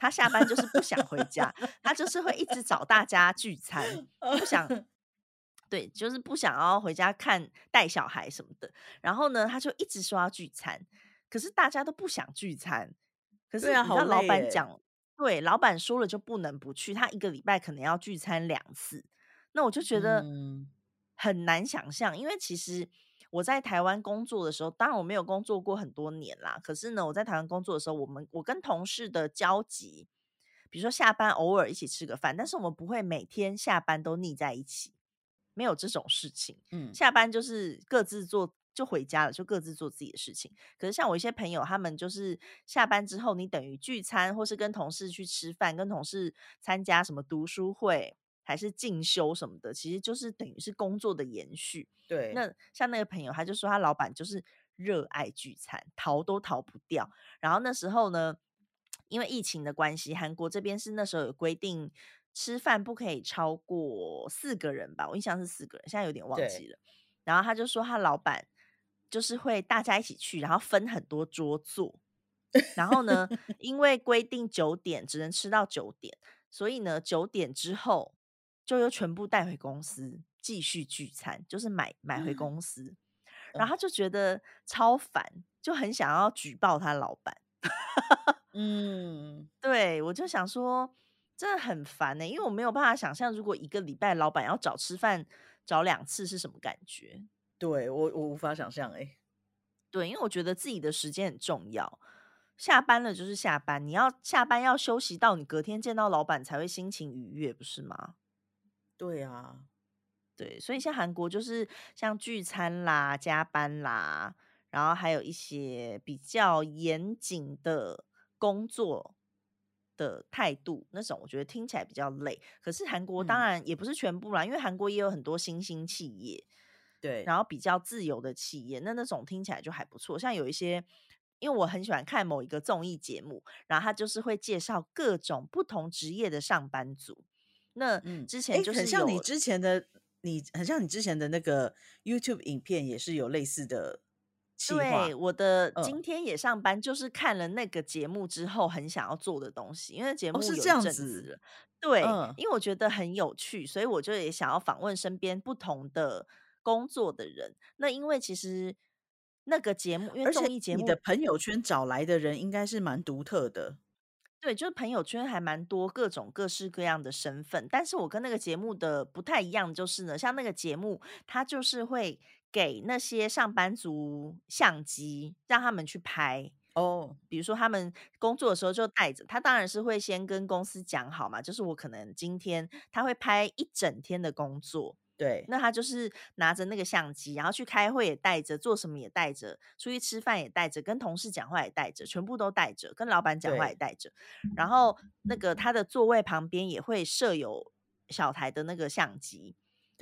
B: 他下班就是不想回家，他就是会一直找大家聚餐，不想 对，就是不想要回家看带小孩什么的。然后呢，他就一直说要聚餐，可是大家都不想聚餐。可是你知道老板讲，对，老板说了就不能不去。他一个礼拜可能要聚餐两次，那我就觉得很难想象，因为其实。我在台湾工作的时候，当然我没有工作过很多年啦。可是呢，我在台湾工作的时候，我们我跟同事的交集，比如说下班偶尔一起吃个饭，但是我们不会每天下班都腻在一起，没有这种事情。嗯，下班就是各自做就回家了，就各自做自己的事情。可是像我一些朋友，他们就是下班之后，你等于聚餐，或是跟同事去吃饭，跟同事参加什么读书会。还是进修什么的，其实就是等于是工作的延续。
A: 对，
B: 那像那个朋友，他就说他老板就是热爱聚餐，逃都逃不掉。然后那时候呢，因为疫情的关系，韩国这边是那时候有规定，吃饭不可以超过四个人吧？我印象是四个人，现在有点忘记了。然后他就说他老板就是会大家一起去，然后分很多桌坐。然后呢，因为规定九点只能吃到九点，所以呢九点之后。就又全部带回公司继续聚餐，就是买买回公司，然后他就觉得超烦，就很想要举报他老板。嗯，对我就想说，真的很烦呢，因为我没有办法想象，如果一个礼拜老板要找吃饭找两次是什么感觉。
A: 对我我无法想象哎。
B: 对，因为我觉得自己的时间很重要，下班了就是下班，你要下班要休息到你隔天见到老板才会心情愉悦，不是吗？
A: 对啊，
B: 对，所以像韩国就是像聚餐啦、加班啦，然后还有一些比较严谨的工作的态度，那种我觉得听起来比较累。可是韩国当然也不是全部啦，因为韩国也有很多新兴企业，
A: 对，
B: 然后比较自由的企业，那那种听起来就还不错。像有一些，因为我很喜欢看某一个综艺节目，然后他就是会介绍各种不同职业的上班族。那之前就是
A: 很像你之前的，你很像你之前的那个 YouTube 影片，也是有类似的。
B: 对，我的今天也上班，就是看了那个节目之后，很想要做的东西。因为节目
A: 是这样子，
B: 对，因为我觉得很有趣，所以我就也想要访问身边不同的工作的人。那因为其实那个节目，因为综艺节目你
A: 的朋友圈找来的人应该是蛮独特的。
B: 对，就是朋友圈还蛮多各种各式各样的身份，但是我跟那个节目的不太一样，就是呢，像那个节目，它就是会给那些上班族相机，让他们去拍哦。比如说他们工作的时候就带着，他当然是会先跟公司讲好嘛，就是我可能今天他会拍一整天的工作。
A: 对，
B: 那他就是拿着那个相机，然后去开会也带着，做什么也带着，出去吃饭也带着，跟同事讲话也带着，全部都带着，跟老板讲话也。带着。然后那个他的座位旁边也会设有小台的那个相机，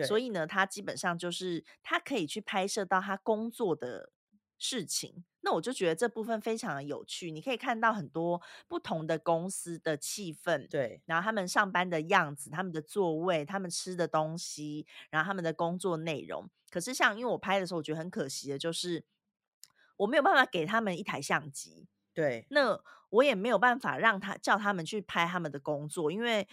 B: 所。以呢，他基本上就是他可以去拍摄到他工作的事情。那我就觉得这部分非常的有趣，你可以看到很多不同的公司的气氛，
A: 对，
B: 然后他们上班的样子、他们的座位、他们吃的东西，然后他们的工作内容。可是像因为我拍的时候，我觉得很可惜的就是，我没有办法给他们一台相机，
A: 对，
B: 那我也没有办法让他叫他们去拍他们的工作，因为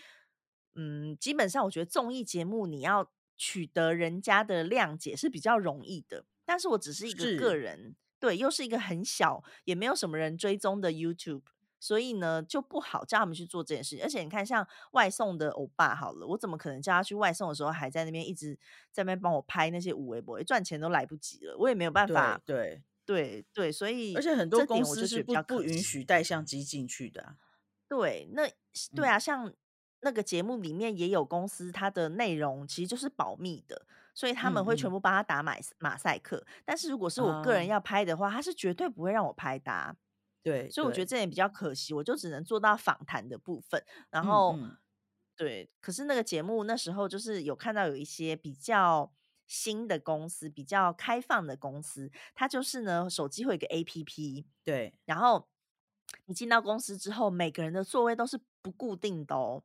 B: 嗯，基本上我觉得综艺节目你要取得人家的谅解是比较容易的，但是我只是一个个人，对，又是一个很小也没有什么人追踪的 YouTube。所以呢，就不好叫他们去做这件事情。而且你看，像外送的欧巴好了，我怎么可能叫他去外送的时候还在那边一直在那边帮我拍那些五微博，赚钱都来不及了，我也没有办法。
A: 对
B: 对对，所以
A: 而且很多公司是不不允。许带相机进去的啊。
B: 对，那对
A: 嗯
B: 啊，像那个节目里面也有公司，它的内容其实就是保密的，所以他们会全部帮他打马马赛克。但是如果是我个人
A: 啊，
B: 要拍的话，他是绝对不会让我拍的啊、
A: 对
B: 所以我觉得
A: 对，
B: 这点比较可惜，我就只能做到访谈的部分。然
A: 嗯
B: 后，
A: 嗯。
B: 对，可是那个节目那时候就是有看到有一些比较新的公司，比较开放的公司，它就是呢手机会有一个 APP，
A: 对，
B: 然后你进到公司之后，每个人的座位都是不固定的哦，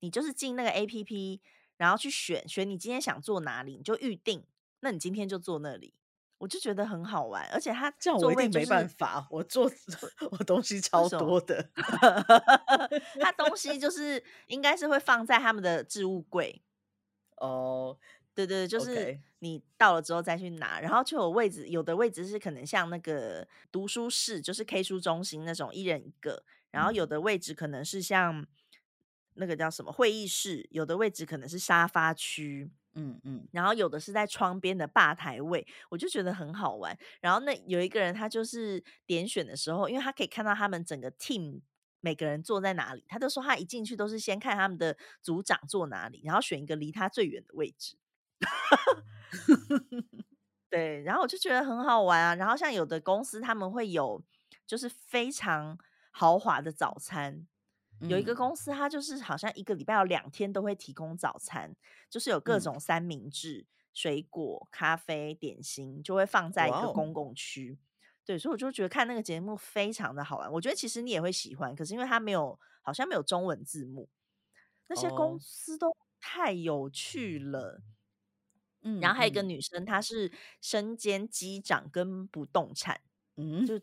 B: 你就是进那个 APP，然后去选选你今天想坐哪里，你就预定，那你今天就坐那里。我就觉得很好玩，而且它
A: 这样
B: 座位就
A: 我一定没办
B: 是
A: 法，我坐 我东西超？多的。
B: 他东 西就是应该是会放在他们的置物柜，
A: 哦
B: 对对，就是你到了之后再去拿，然后就有位置，有的位置是可能像那个读书室，就是 K 书中心那种一人一个，然后有
A: 嗯
B: 的位置可能是像那个叫什么会议室，有的位置可能是沙发区，
A: 嗯嗯，
B: 然后有的是在窗边的吧台位，我就觉得很好玩。然后那有一个人，他就是点选的时候，因为他可以看到他们整个 team 每个人坐在哪里，他就说他一进去都是先看他们的组长坐哪里，然后选一个离他最远的位置。对，然后我就觉得很好玩啊。然后像有的公司他们会有就是非常豪华的早餐，有一个
A: 嗯
B: 公司它就是好像一个礼拜有两天都会提供早餐，就是有各
A: 嗯，
B: 种三明治、水果、咖啡、点心，就会放在一个公共区。对，所以我就觉得看那个节目非常的好玩。我觉得其实你也会喜欢，可是因为它没有好像没有中文字幕，那些公
A: 哦，
B: 司都太有趣了。然
A: 嗯
B: 后还有一个
A: 嗯
B: 女生，她是身兼机长跟不动产，
A: 嗯，
B: 就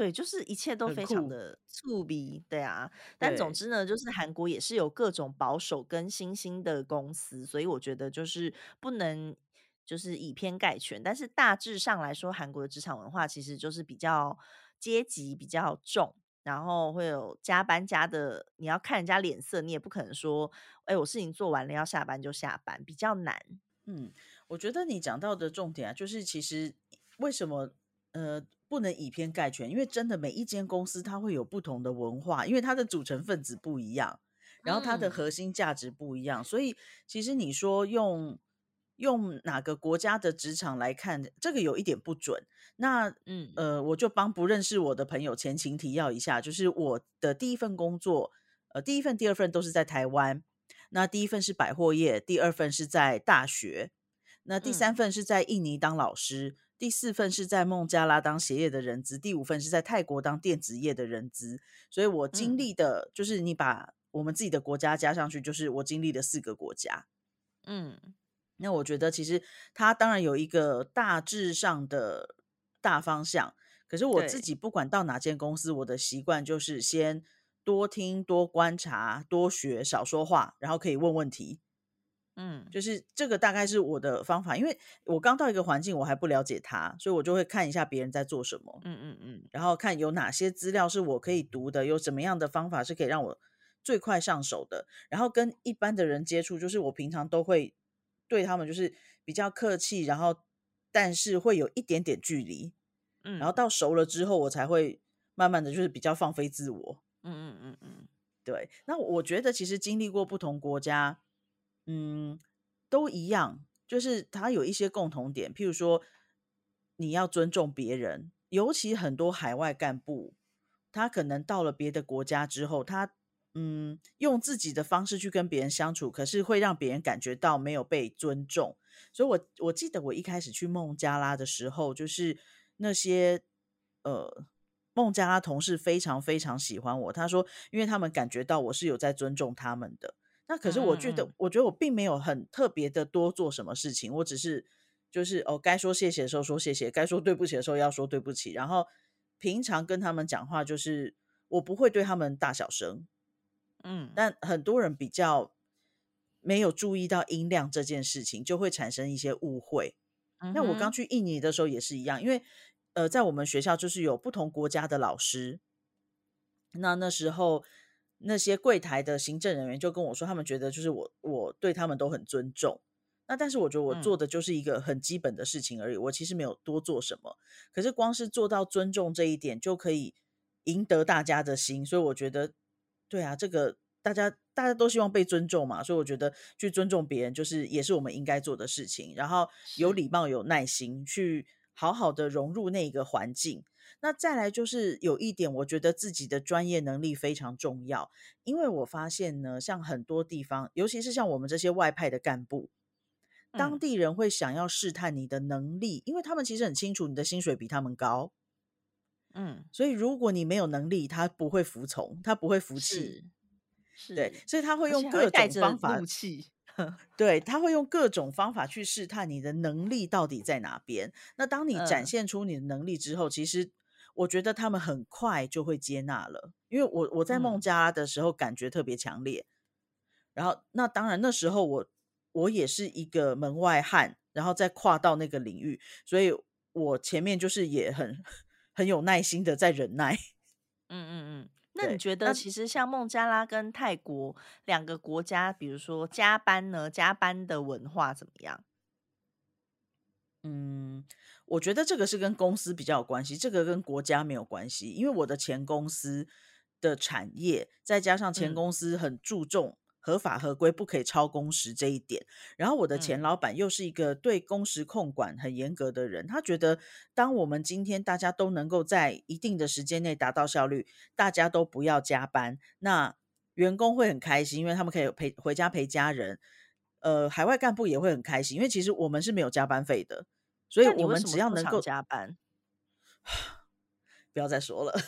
B: 对，就是一切都非常，的粗鄙，对啊。但总，之呢，就是韩国也是有各种保守跟新兴的公司，所以我觉得就是不能就是以偏概全。但是大致上来说，韩国的职场文化其实就是比较阶级比较重，然后会有加班加的，你要看人家脸色，你也不可能说，哎，我事情做完了要下班就下班，比较难。
A: 嗯，我觉得你讲到的重点啊，就是其实为什么呃不能以偏概全？因为真的每一间公司它会有不同的文化，因为它的组成分子不一样，然后它的
B: 嗯
A: 核心价值不一样，所以其实你说用用哪个国家的职场来看，这个有一点不准。那
B: 嗯
A: 呃，我就帮不认识我的朋友前情提要一下，就是我的第一份工作，呃，第一份、第二份都是在台湾。那第一份是百货业，第二份是在大学，那第三
B: 嗯
A: 份是在印尼当老师，第四份是在孟加拉当鞋业的人资，第五份是在泰国当电子业的人资。所以我经
B: 嗯
A: 历的，就是你把我们自己的国家加上去，就是我经历的四个国家。
B: 嗯
A: 那我觉得其实它当然有一个大致上的大方向，可是我自，己不管到哪间公司，我的习惯就是先多听、多观察、多学，少说话，然后可以问问题。
B: 嗯
A: 就是这个大概是我的方法，因为我刚到一个环境，我还不了解它，所以我就会看一下别人在做什么，
B: 嗯嗯嗯
A: 然后看有哪些资料是我可以读的，有什么样的方法是可以让我最快上手的。然后跟一般的人接触，就是我平常都会对他们就是比较客气，然后但是会有一点点距离，嗯然后
B: 嗯
A: 到熟了之后，我才会慢慢的就是比较放飞自我。
B: 嗯嗯嗯嗯
A: 对，那我觉得其实经历过不同国家，嗯，都一样，就是它有一些共同点，譬如说你要尊重别人，尤其很多海外干部，他可能到了别的国家之后，他嗯用自己的方式去跟别人相处，可是会让别人感觉到没有被尊重。所以我我记得我一开始去孟加拉的时候，就是那些呃孟加拉同事非常非常喜欢我，他说，因为他们感觉到我是有在尊重他们的。那可
B: 嗯
A: 是我觉得，
B: 嗯
A: 我觉得我并没有很特别的多做什么事情，我只是就是哦，该说谢谢的时候说谢谢，该说对不起的时候要说对不起。然后平常跟他们讲话，就是我不会对他们大小声，
B: 嗯，
A: 但很多人比较没有注意到音量这件事情，就会产生一些误会。那我刚去印尼的时候也是一样，因为呃，在我们学校就是有不同国家的老师，那那时候那些柜台的行政人员就跟我说，他们觉得就是我我对他们都很尊重。那但是我觉得我做的就是一个很基本的事情而已，我其实没有多做什么。可是光是做到尊重这一点，就可以赢得大家的心。所以我觉得，对啊，这个。大家大家都希望被尊重嘛，所以我觉得去尊重别人，就是也是我们应该做的事情。然后有礼貌、有耐心，去好好的融入那个环境。那再来就是有一点，我觉得自己的专业能力非常重要，因为我发现呢，像很多地方，尤其是像我们这些外派的干部，当地人会想要试探你的能力，因为他们其实很清楚你的薪水比他们高。
B: 嗯，
A: 所以如果你没有能力，他不会服从，他不会服气。对，所以他会用各种方法，对他会用各种方法去试探你的能力到底在哪边。那当你展现出你的能力之后，其实我觉得他们很快就会接纳了。因为我我在孟加拉的时候感觉特别强烈，然后那当然那时候我我也是一个门外汉，然后再跨到那个领域，所以我前面就是也很 很有耐心的在忍耐。
B: 嗯嗯嗯。那你觉得，其实像孟加拉跟泰国两个国家，比如说加班呢，加班的文化怎么样？
A: 嗯，我觉得这个是跟公司比较有关系，这个跟国家没有关系。因为我的前公司的产业，再加上前公司很注重。合法合规不可以超工时这一点，然后我的前老板又是一个对工时控管很严格的人，他觉得当我们今天大家都能够在一定的时间内达到效率，大家都不要加班，那员工会很开心，因为他们可以陪回家陪家人。呃，海外干部也会很开心，因为其实我们是没有加班费的，所以我们只要能够
B: 加班，
A: 不要再说了。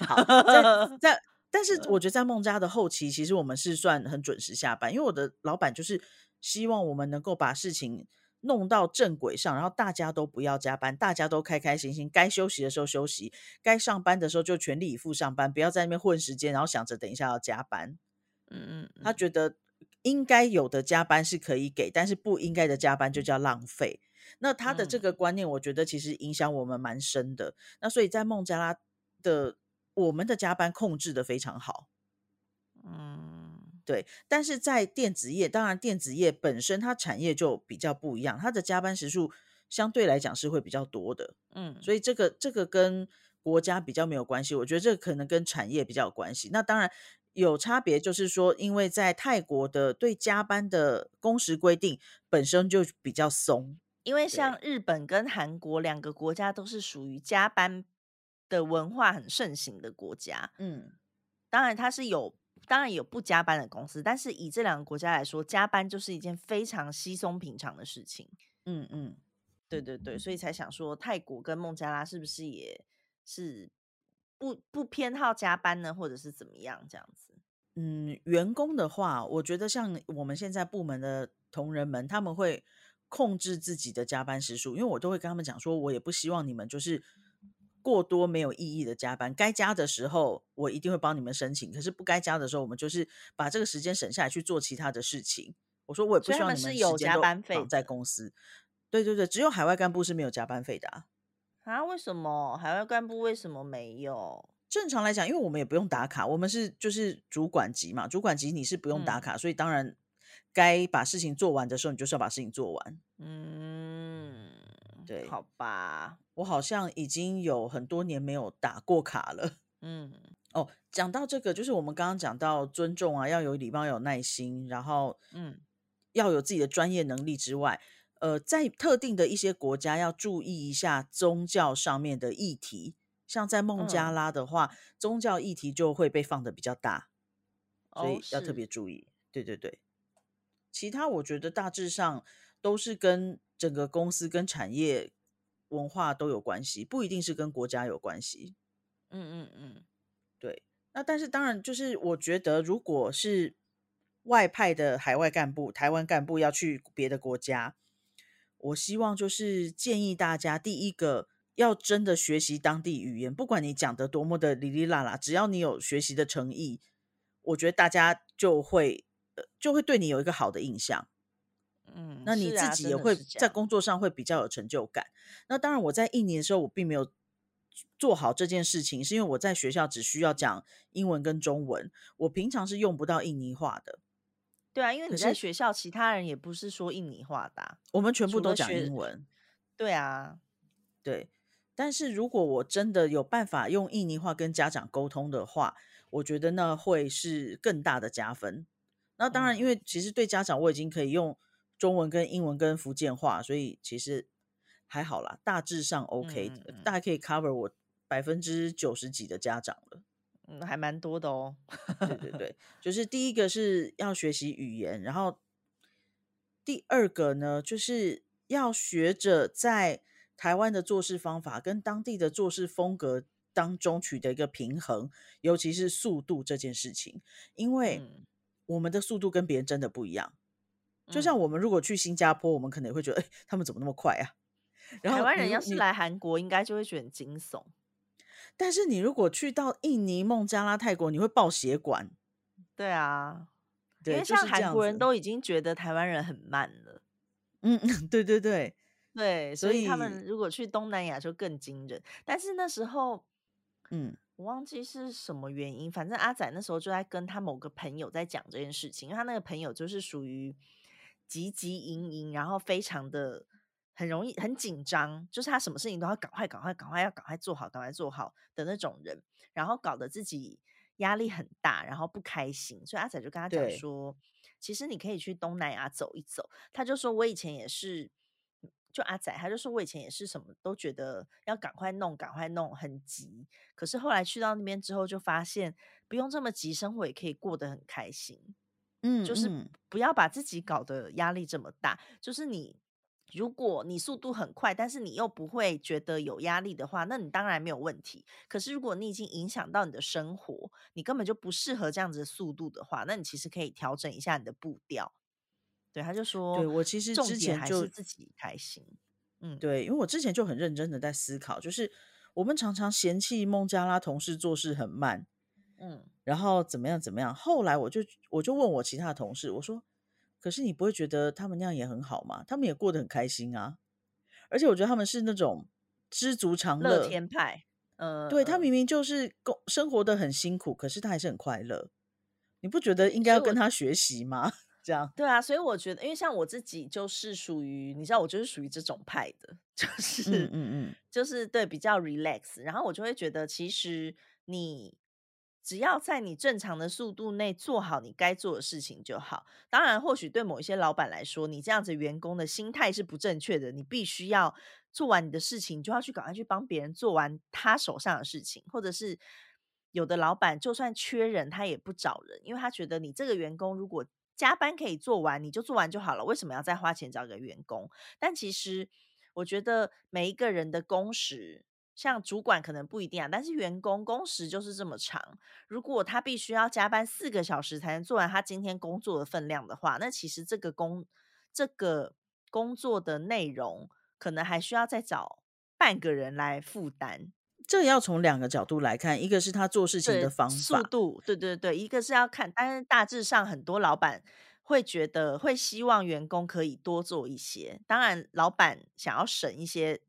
A: 好，在。但是我觉得在孟家的后期，其实我们是算很准时下班，因为我的老板就是希望我们能够把事情弄到正轨上，然后大家都不要加班，大家都开开心心，该休息的时候休息，该上班的时候就全力以赴上班，不要在那边混时间，然后想着等一下要加班。
B: 嗯嗯，
A: 他觉得应该有的加班是可以给，但是不应该的加班就叫浪费。那他的这个观念，我觉得其实影响我们蛮深的。那所以在孟加拉的。我们的加班控制的非常好，
B: 嗯，
A: 对。但是在电子业，当然电子业本身它产业就比较不一样，它的加班时数相对来讲是会比较多的，
B: 嗯。
A: 所以这个这个跟国家比较没有关系，我觉得这可能跟产业比较有关系。那当然有差别，就是说，因为在泰国的对加班的工时规定本身就比较松，
B: 因为像日本跟韩国两个国家都是属于加班。的文化很盛行的国家，
A: 嗯，
B: 当然它是有，当然有不加班的公司，但是以这两个国家来说，加班就是一件非常稀松平常的事情，
A: 嗯嗯，
B: 对对对，所以才想说泰国跟孟加拉是不是也是不不偏好加班呢，或者是怎么样这样子？
A: 嗯，员工的话，我觉得像我们现在部门的同仁们，他们会控制自己的加班时数，因为我都会跟他们讲说，我也不希望你们就是。过多没有意义的加班，该加的时候我一定会帮你们申请，可是不该加的时候，我们就是把这个时间省下来去做其他的事情。我说我也不希望你们
B: 是有加班费
A: 在公司。对对对，只有海外干部是没有加班费的啊。
B: 啊？为什么海外干部为什么没有？
A: 正常来讲，因为我们也不用打卡，我们是就是主管级嘛，主管级你是不用打卡，所以当然该把事情做完的时候，你就是要把事情做完。
B: 嗯，
A: 对，
B: 好吧。
A: 我好像已经有很多年没有打过卡了。
B: 嗯，
A: 哦，讲到这个，就是我们刚刚讲到尊重啊，要有礼貌、有耐心，然后
B: 嗯，
A: 要有自己的专业能力之外，呃，在特定的一些国家要注意一下宗教上面的议题。像在孟加拉的话，宗教议题就会被放的比较大，所以要特别注意。对对对，其他我觉得大致上都是跟整个公司跟产业。文化都有关系，不一定是跟国家有关系。
B: 嗯嗯嗯，
A: 对。那但是当然，就是我觉得，如果是外派的海外干部、台湾干部要去别的国家，我希望就是建议大家，第一个要真的学习当地语言，不管你讲的多么的哩哩啦啦，只要你有学习的诚意，我觉得大家就会呃就会对你有一个好的印象。
B: 嗯，
A: 那你自己也会在工作上会比较有成就感。那当然，我在印尼的时候，我并没有做好这件事情，是因为我在学校只需要讲英文跟中文，我平常是用不到印尼话的。
B: 对啊，因为你在学校，其他人也不是说印尼话的啊、
A: 我们全部都讲英文，
B: 对啊，
A: 对。但是如果我真的有办法用印尼话跟家长沟通的话，我觉得那会是更大的加分。那当然，
B: 嗯。
A: 因为其实对家长我已经可以用中文跟英文跟福建话，所以其实还好啦，大致上 OK，、
B: 嗯嗯嗯。
A: 大概可以 cover 我百分之九十几的家长了。
B: 嗯，还蛮多的哦。
A: 对对对，就是第一个是要学习语言，然后第二个呢，就是要学着在台湾的做事方法跟当地的做事风格当中取得一个平衡，尤其是速度这件事情，因为
B: 嗯
A: 我们的速度跟别人真的不一样。就
B: 嗯
A: 像我们如果去新加坡，我们可能也会觉得，哎、他们怎么那么快啊？然后
B: 台湾人要是来韩国，应该就会觉得很惊悚。
A: 但是你如果去到印尼、孟加拉、泰国，你会爆血管。
B: 对啊，因
A: 对，
B: 为像韩国人都已经觉得台湾人很慢了。
A: 嗯 嗯，对对对，
B: 对，所
A: 所
B: 以他们如果去东南亚就更惊人。但是那时候
A: 嗯
B: 我忘记是什么原因，反正阿仔那时候就在跟他某个朋友在讲这件事情，因为他那个朋友就是属于急急营营，然后非常的很容易很紧张，就是他什么事情都要赶快赶快赶快要赶快做好，赶快做好的那种人，然后搞得自己压力很大，然后不开心，所以阿仔就跟他讲
A: 对
B: 说，其实你可以去东南亚走一走。他就说我以前也是。就阿仔，他就说我以前也是什么都觉得要赶快弄，赶快弄，很急。可是后来去到那边之后，就发现不用这么急，生活也可以过得很开心。
A: 嗯，
B: 就是
A: 嗯
B: 不要把自己搞得压力这么大。就是你，如果你速度很快，但是你又不会觉得有压力的话，那你当然没有问题。可是如果你已经影响到你的生活，你根本就不适合这样子的速度的话，那你其实可以调整一下你的步调。对，他就说，
A: 对我其实
B: 重
A: 之前就是
B: 自己开心。嗯，
A: 对，因为我之前就很认真的在思考，就是我们常常嫌弃孟加拉同事做事很慢，
B: 嗯，
A: 然后怎么样怎么样。后来我就我就问我其他的同事，我说：“可是你不会觉得他们那样也很好吗？他们也过得很开心啊，而且我觉得他们是那种知足常
B: 乐
A: 乐。
B: 天派。嗯，
A: 对他
B: 嗯
A: 明明就是工生活的很辛苦，可是他还是很快乐。你不觉得应该要跟他学习吗？这样，
B: 对啊，所以我觉得，因为像我自己就是属于，你知道，我就是属于这种派的，就是
A: 嗯嗯嗯，
B: 就是对比较 relax，然后我就会觉得，其实你只要在你正常的速度内做好你该做的事情就好。当然，或许对某一些老板来说，你这样子员工的心态是不正确的，你必须要做完你的事情，你就要去赶快去帮别人做完他手上的事情，或者是有的老板就算缺人，他也不找人，因为他觉得你这个员工如果加班可以做完，你就做完就好了，为什么要再花钱找一个员工？但其实我觉得每一个人的工时，像主管可能不一定啊，但是员工工时就是这么长。如果他必须要加班四个小时才能做完他今天工作的分量的话，那其实这个工这个工作的内容可能还需要再找半个人来负担。
A: 这要从两个角度来看，一个是他做事情的方法，
B: 速度，对对对，一个是要看，但是大致上很多老板会觉得会希望员工可以多做一些。当然，老板想要省一些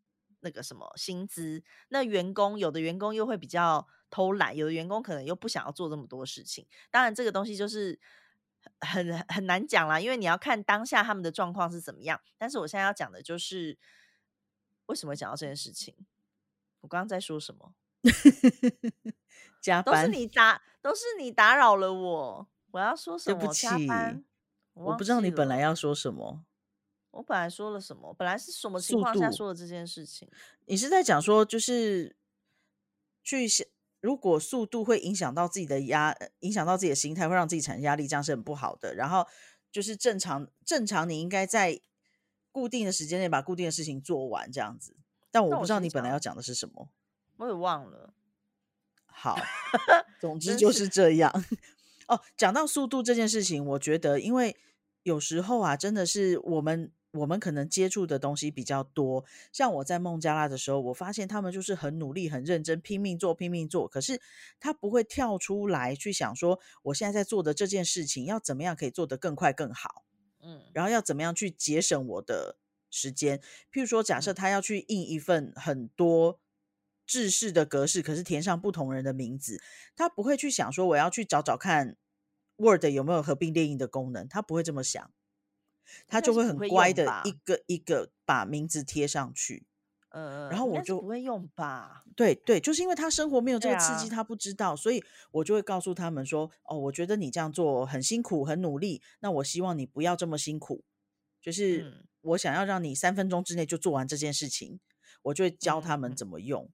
B: 那个什么薪资，那员工有的员工又会比较偷懒，有的员工可能又不想要做这么多事情。当然，这个东西就是很很很难讲啦，因为你要看当下他们的状况是怎么样。但是我现在要讲的就是为什么会讲到这件事情。我刚刚在说什么？都是，你打，都是你打扰了我。我要说什么
A: 对不起我不知道你本来要说什么。
B: 我本来说了什么？本来是什么情况下说的这件事情？
A: 你是在讲说，就是去想，如果速度会影响到自己的压，呃影响到自己的心态，会让自己产生压力，这样是很不好的。然后就是正常，正常你应该在固定的时间内把固定的事情做完，这样子。但我不知道你本来要讲的是什么。
B: 我也忘了。
A: 好，总之就是是这样。哦，讲到速度这件事情，我觉得，因为有时候啊，真的是我们我们可能接触的东西比较多。像我在孟加拉的时候，我发现他们就是很努力、很认真、拼命做、拼命做，可是他不会跳出来去想说，我现在在做的这件事情要怎么样可以做得更快、更好。嗯，然后要怎么样去节省我的时间？譬如说，假设他要去印一份很多制式的格式，可是填上不同人的名字，他不会去想说我要去找找看 Word 有没有合并列印的功能，他不会这么想，他就会很乖的一个一个把名字贴上去。
B: 呃，
A: 然后我就
B: 不会用吧？
A: 对对，就是因为他生活没有这个刺激，他不知道，所以我就会告诉他们说：“哦，我觉得你这样做很辛苦、很努力，那我希望你不要这么辛苦，就是我想要让你三分钟之内就做完这件事情。”我就会教他们怎么用。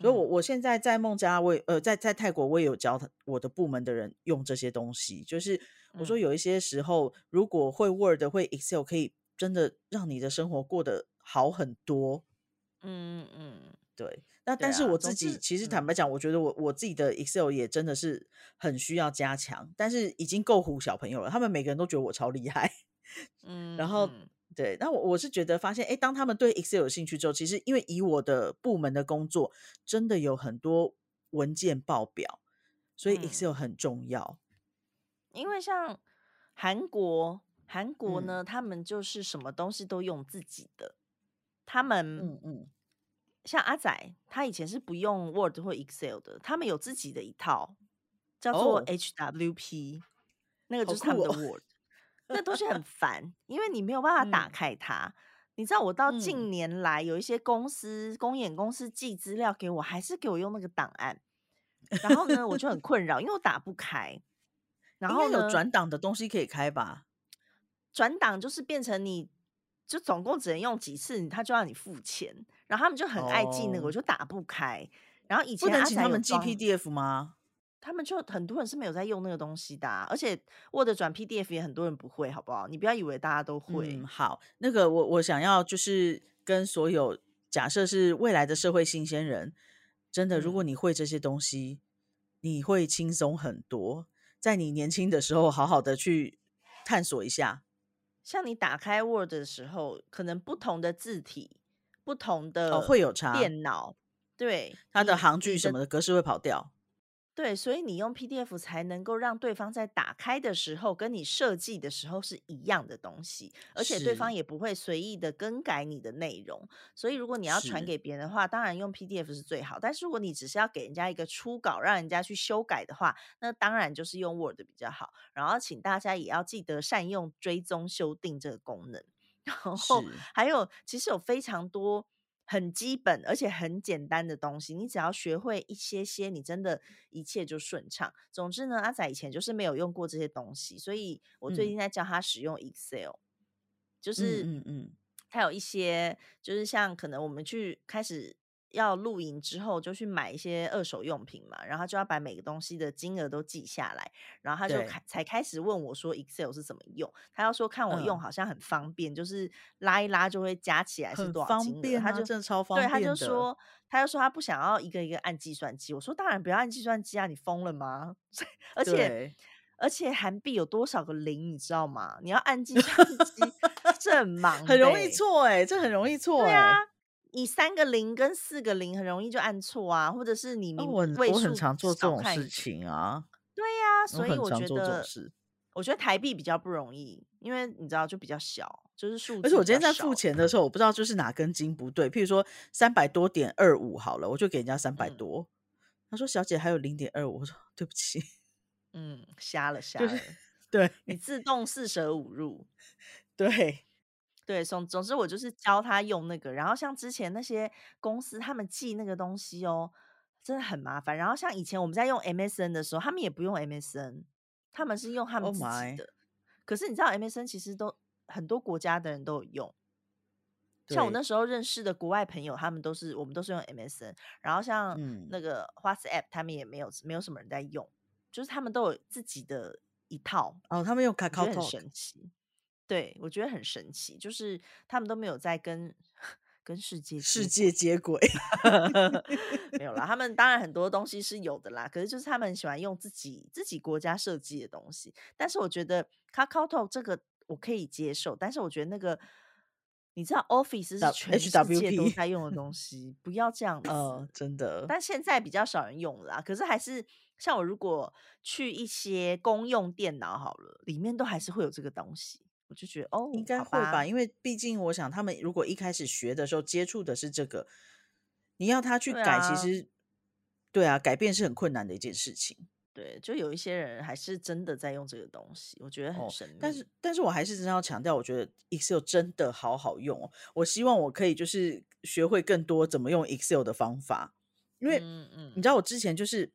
A: 所以，我我现在在孟加拉，我呃在在泰国，我也有教他我的部门的人用这些东西。就是我说有一些时候，如果会 Word、会 Excel，可以真的让你的生活过得好很多。嗯嗯，对。那但是我自己其实坦白讲，我觉得我我自己的 Excel 也真的是很需要加强，但是已经够唬小朋友了。他们每个人都觉得我超厉害。嗯，然后对，那我我是觉得发现，哎，当他们对 Excel 有兴趣之后，其实因为以我的部门的工作，真的有很多文件报表，所以 Excel 很重要。
B: 因为像韩国，韩国呢，他们就是什么东西都用自己的。他们嗯嗯，像阿仔，他以前是不用 Word 或 Excel 的，他们有自己的一套，叫做 HWP，那个就是他们的 Word。那东西很烦，因为你没有办法打开它。你知道，我到近年来有一些公司、公演公司寄资料给我，还是给我用那个档案。然后呢，我就很 困扰，因为我打不开。然后
A: 有转档的东西可以开吧？
B: 转档就是变成你。就总共只能用几次，他就让你付钱，然后他们就很爱记那个，我就打不开。然后以前
A: 不能请他们寄 PDF 吗？
B: 他们就很多人是没有在用那个东西的，而且 Word 转 PDF 也很多人不会，好不好？你不要以为大家都会。
A: 好，那个我我想要就是跟所有假设是未来的社会新鲜人，真的，如果你会这些东西，你会轻松很多。在你年轻的时候，好好的去探索一下。
B: 像你打开 Word 的时候，可能不同的字体、不同的
A: 会有差，
B: 电脑对
A: 它的行距什么的格式会跑掉。
B: 对，所以你用 PDF 才能够让对方在打开的时候跟你设计的时候是一样的东西，而且对方也不会随意的更改你的内容。所以如果你要传给别人的话，当然用 PDF 是最好。但是如果你只是要给人家一个初稿，让人家去修改的话，那当然就是用 Word 比较好。然后请大家也要记得善用追踪修订这个功能。然后还有，其实有非常多。很基本而且很简单的东西，你只要学会一些些，你真的一切就顺畅。总之呢，阿仔以前就是没有用过这些东西，所以我最近在教他使用 Excel，就是嗯嗯，他有一些就是像可能我们去开始。要露营之后就去买一些二手用品嘛，然后就要把每个东西的金额都记下来，然后他就开才开始问我说 Excel 是怎么用，他要说看我用好像很方便，就是拉一拉就会加起来是多少金额，他就
A: 真的超方便。
B: 对，他就说他就说他不想要一个一个按计算机，我说当然不要按计算机啊，你疯了吗？而且而且韩币有多少个零你知道吗？你要按计算机 这很忙，
A: 很容易错哎，这很容易错哎。
B: 你三个零跟四个零很容易就按错啊，或者是你明
A: 我我很常做这种事情啊。
B: 对呀，所以我觉得我觉得台币比较不容易，因为你知道就比较小，就是数。
A: 而且我今天在付钱的时候，我不知道就是哪根筋不对。譬如说三百多点二五好了，我就给人家三百多。他说：“小姐还有零点二五。”我说：“对不起。”
B: 嗯，瞎了瞎了。
A: 对
B: 你自动四舍五入。
A: 对。
B: 对，总总之我就是教他用那个，然后像之前那些公司他们寄那个东西哦，真的很麻烦。然后像以前我们在用 MSN 的时候，他们也不用 MSN，他们是用他们自己的。可是你知道 MSN 其实都很多国家的人都有用，像我那时候认识的国外朋友，他们都是我们都是用 MSN。然后像那个 WhatsApp，他们也没有没有什么人在用，就是他们都有自己的一套。
A: 哦，他们用 Kakao，
B: 很神奇。对，我觉得很神奇，就是他们都没有在跟 跟世界
A: 世界接轨，
B: 没有啦。他们当然很多东西是有的啦，可是就是他们很喜欢用自己自己国家设计的东西。但是我觉得 Kakao 这个我可以接受，但是我觉得那个你知道 Office 是全世界都在用的东西，不要这样子。
A: 呃，真的，
B: 但现在比较少人用了啦，可是还是像我如果去一些公用电脑好了，里面都还是会有这个东西，我就觉得哦，
A: 应该
B: 好
A: 会吧，因为毕竟我想他们如果一开始学的时候接触的是这个，你要他去
B: 对
A: 改，其
B: 啊
A: 实对啊，改变是很困难的一件事情。
B: 对，就有一些人还是真的在用这个东西，我觉得很
A: 哦
B: 神秘。
A: 但是，但是我还是真的要强调，我觉得 Excel 真的好好用哦。我希望我可以就是学会更多怎么用 Excel 的方法，因为
B: 嗯嗯
A: 你知道我之前就是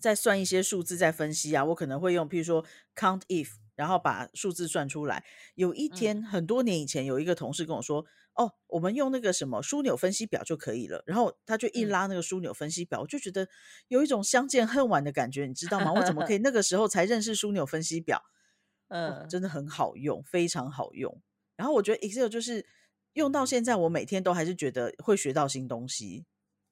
A: 在算一些数字，在分析啊，我可能会用譬如说 count if，然后把数字算出来。有一天很多年以前，有一个同事跟我说：“哦，我们用那个什么枢纽分析表就可以了。”然后他就一
B: 嗯
A: 拉那个枢纽分析表，我就觉得有一种相见恨晚的感觉，你知道吗？我怎么可以 那个时候才认识枢纽分析表？哦
B: 嗯，
A: 真的很好用，非常好用。然后我觉得 Excel 就是用到现在，我每天都还是觉得会学到新东西。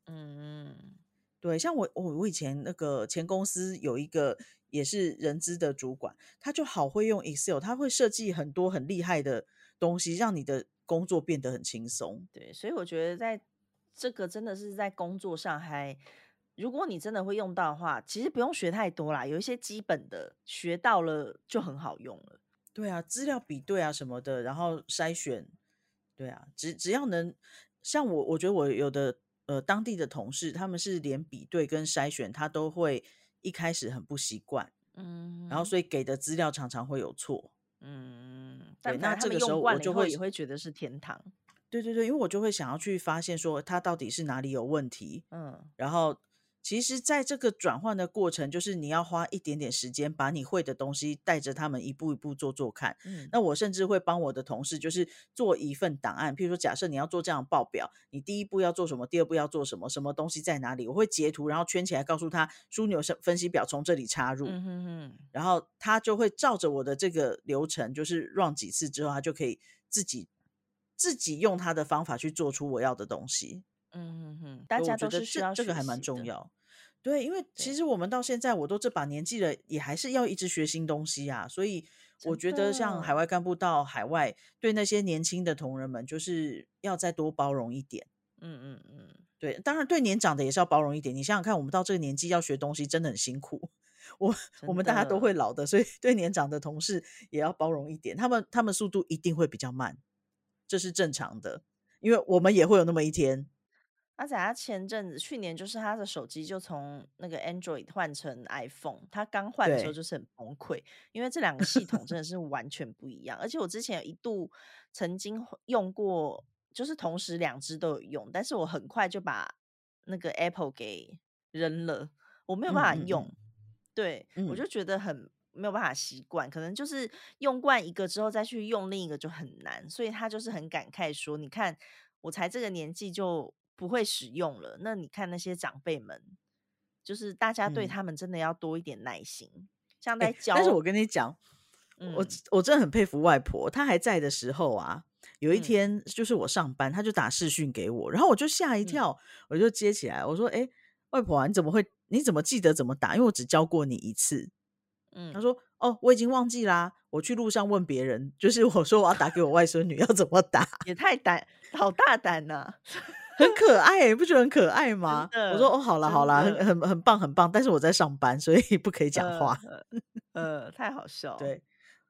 B: 嗯嗯
A: 对，像我我我以前那个前公司有一个也是人资的主管，他就好会用 Excel，他会设计很多很厉害的东西，让你的工作变得很轻松。
B: 对，所以我觉得在这个真的是在工作上还，如果你真的会用到的话，其实不用学太多啦，有一些基本的学到了就很好用了。
A: 对啊，资料比对啊什么的，然后筛选，对啊，只只要能像我，我觉得我有的呃当地的同事，他们是连比对跟筛选，他都会一开始很不习惯，
B: 嗯，
A: 然后所以给的资料常常会有错。
B: 嗯，
A: 对那这个时候我就会
B: 也会觉得是天堂。
A: 对对对，因为我就会想要去发现说他到底是哪里有问题，
B: 嗯
A: 然后其实在这个转换的过程，就是你要花一点点时间，把你会的东西带着他们一步一步做做看。
B: 嗯
A: 那我甚至会帮我的同事，就是做一份档案，譬如说，假设你要做这样的报表，你第一步要做什么，第二步要做什么，什么东西在哪里，我会截图，然后圈起来，告诉他枢纽分分析表从这里插入，
B: 嗯哼哼，
A: 然后他就会照着我的这个流程，就是 run 几次之后，他就可以自己自己用他的方法去做出我要的东西。
B: 嗯嗯嗯，大家都是需要
A: 这这个还蛮。重要。对，因为其实我们到现在我都这把年纪了，也还是要一直学新东西啊。所以我觉得像海外干部到海外，对那些年轻的同仁们，就是要再多包容一点。
B: 嗯嗯嗯，
A: 对，当然对年长的也是要包容一点。你想想看，我们到这个年纪要学东西，真的很辛苦。我我们大家都会老的，所以对年长的同事也要包容一点。他们他们速度一定会比较慢，这是正常的，因为我们也会有那么一天。
B: 阿仔他前阵子去年就是他的手机就从那个 Android 换成 iPhone，他刚换的时候就是很崩溃，因为这两个系统真的是完全不一样。而且我之前有一度曾经用过，就是同时两只都有用，但是我很快就把那个 Apple 给扔了，我没有办法
A: 嗯嗯嗯
B: 用。对，我
A: 嗯
B: 就觉得很没有办法习惯，可能就是用惯一个之后再去用另一个就很难，所以他就是很感慨说：“你看，我才这个年纪就不会使用了，那你看那些长辈们，就是大家对
A: 嗯
B: 他们真的要多一点耐心，像
A: 哎、
B: 在教，
A: 但是我跟你讲，我
B: 嗯
A: 我真的很佩服外婆，她还在的时候啊，有一
B: 嗯
A: 天就是我上班，她就打视讯给我，然后我就吓一
B: 嗯
A: 跳，我就接起来，我说：“哎、外婆啊，你怎么会？你怎么记得怎么打？因为我只教过你一次。”她
B: 嗯，
A: 说：“哦，我已经忘记啦，我去路上问别人，就是我说我要打给我外孙女，要怎么打，
B: 也太胆，好大胆呐、
A: 很可爱、欸，不觉得很可爱吗？”我说：“哦，好了好了，很很很棒很棒，但是我在上班，所以不可以讲
B: 呃
A: 话。
B: 呃呃，太好笑了，
A: 对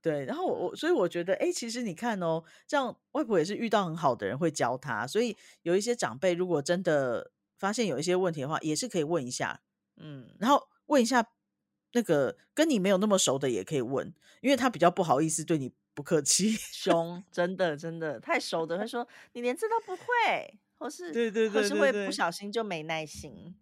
A: 对，然后我我所以我觉得，哎，其实你看哦，这样外婆也是遇到很好的人会教他，所以有一些长辈如果真的发现有一些问题的话，也是可以问一下，
B: 嗯，
A: 然后问一下那个跟你没有那么熟的也可以问，因为他比较不好意思对你不客气。
B: 凶，真的真的太熟的会说你连这都不会，或是
A: 对对
B: 或是会
A: 对对对
B: 不小心就没耐心。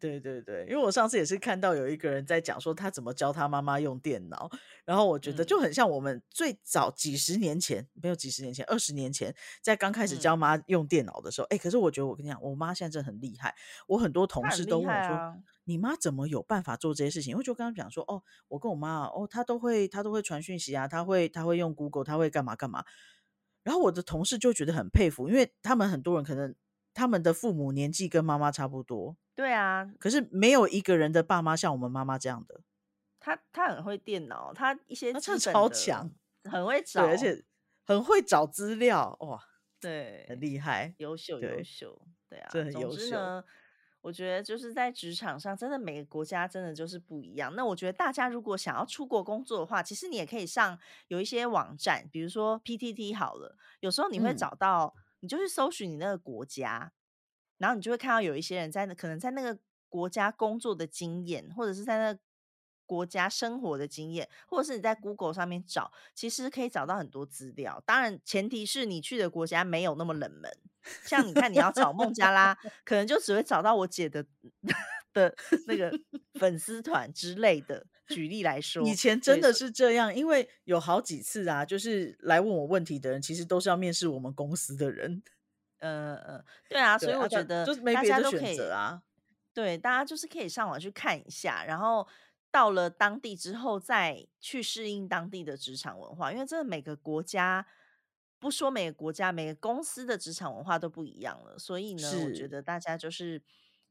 A: 对对对，因为我上次也是看到有一个人在讲说他怎么教他妈妈用电脑，然后我觉得
B: 嗯
A: 就很像我们最早几十年前，没有几十年前，二十年前，在刚开始
B: 嗯
A: 教妈用电脑的时候，哎、可是我觉得我跟你讲，我妈现在真的很厉害，我很多同事都问我说，
B: 啊
A: 你妈怎么有办法做这些事情？我就跟他们讲说，哦，我跟我妈啊，哦，她都会，她都会传讯息啊，她会，她会用 Google，她会干嘛干嘛。然后我的同事就觉得很佩服，因为他们很多人可能他们的父母年纪跟妈妈差不多，
B: 对啊，
A: 可是没有一个人的爸妈像我们妈妈这样的，
B: 他他很会电脑，他一些他
A: 超强，
B: 很会找，
A: 对，而且很会找资料，哇，
B: 对，
A: 很厉害，
B: 优秀
A: 对
B: 优秀，对啊。
A: 这很
B: 总
A: 优秀
B: 我觉得就是在职场上，真的每个国家真的就是不一样。那我觉得大家如果想要出国工作的话，其实你也可以上有一些网站，比如说 PTT 好了，有时候你会
A: 嗯
B: 找到，你就去搜寻你那个国家，然后你就会看到有一些人在那可能在那个国家工作的经验，或者是在那个国家生活的经验，或者是你在 Google 上面找，其实可以找到很多资料。当然，前提是你去的国家没有那么冷门。像你看，你要找孟加拉，可能就只会找到我姐的的那个粉丝团之类的。举例来 说，
A: 以前真的是这样，因为有好几次啊，就是来问我问题的人，其实都是要面试我们公司的人。
B: 呃呃，对啊，所以我觉得
A: 就是没
B: 大
A: 别的选
B: 家都可以
A: 择啊。
B: 对，大家就是可以上网去看一下，然后到了当地之后再去适应当地的职场文化，因为真的每个国家，不说每个国家，每个公司的职场文化都不一样了，所以呢，我觉得大家就是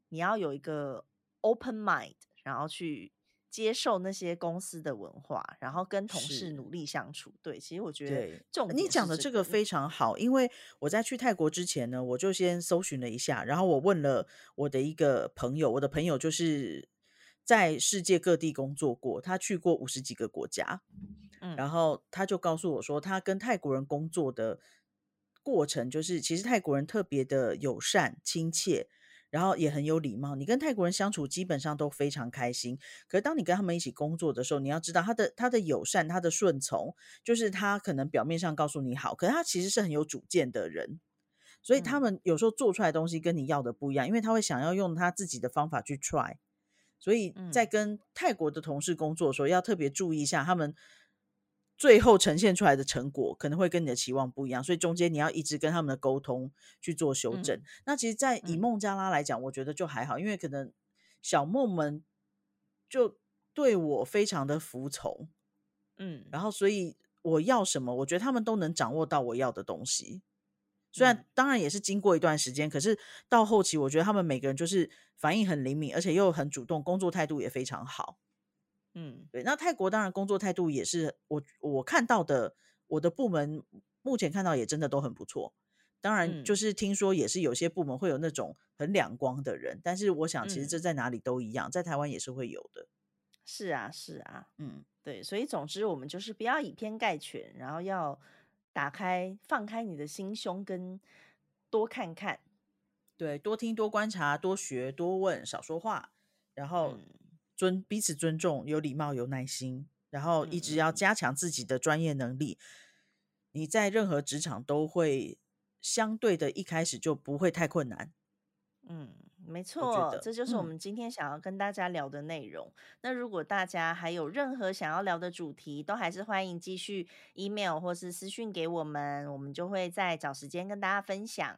B: 你要有一个 open mind，然后去接受那些公司的文化，然后跟同事努力相处。对，其实我觉得
A: 对，
B: 重
A: 你讲的这个
B: 个
A: 非常好，因为我在去泰国之前呢，我就先搜寻了一下，然后我问了我的一个朋友，我的朋友就是在世界各地工作过，他去过五十几个国家，
B: 嗯
A: 然后他就告诉我说，他跟泰国人工作的过程，就是其实泰国人特别的友善、亲切，然后也很有礼貌。你跟泰国人相处基本上都非常开心。可是当你跟他们一起工作的时候，你要知道他的他的友善、他的顺从，就是他可能表面上告诉你好，可是他其实是很有主见的人。所以他
B: 嗯
A: 们有时候做出来的东西跟你要的不一样，因为他会想要用他自己的方法去 try。所以在
B: 嗯
A: 跟泰国的同事工作的时候，要特别注意一下他们最后呈现出来的成果可能会跟你的期望不一样，所以中间你要一直跟他们的沟通去做修正。
B: 嗯
A: 那其实，在以
B: 嗯
A: 孟加拉来讲，我觉得就还好，因为可能小梦们就对我非常的服从，
B: 嗯
A: 然后所以我要什么，我觉得他们都能掌握到我要的东西。虽然
B: 嗯
A: 当然也是经过一段时间，可是到后期，我觉得他们每个人就是反应很灵敏，而且又很主动，工作态度也非常好。
B: 嗯
A: 对，那泰国当然工作态度也是我我看到的，我的部门目前看到也真的都很不错。当然，就
B: 嗯
A: 是听说也是有些部门会有那种很两光的人，但是我想其实
B: 嗯
A: 这在哪里都一样，在台湾也是会有的。
B: 是啊是啊，
A: 嗯，
B: 对，所以总之我们就是不要以偏概全，然后要打开、放开你的心胸，跟多看看。
A: 对，多听、多观察、多学、多问，少说话，然后
B: 嗯
A: 尊彼此尊重，有礼貌、有耐心，然后一直要加强自己的专业能力。你在任何职场都会相对的，一开始就不会太困难。
B: 嗯，没
A: 我觉
B: 错，
A: 得
B: 这就是我
A: 嗯
B: 们今天想要跟大家聊的内容。那如果大家还有任何想要聊的主题，都还是欢迎继续 email 或是私讯给我们，我们就会再找时间跟大家分享。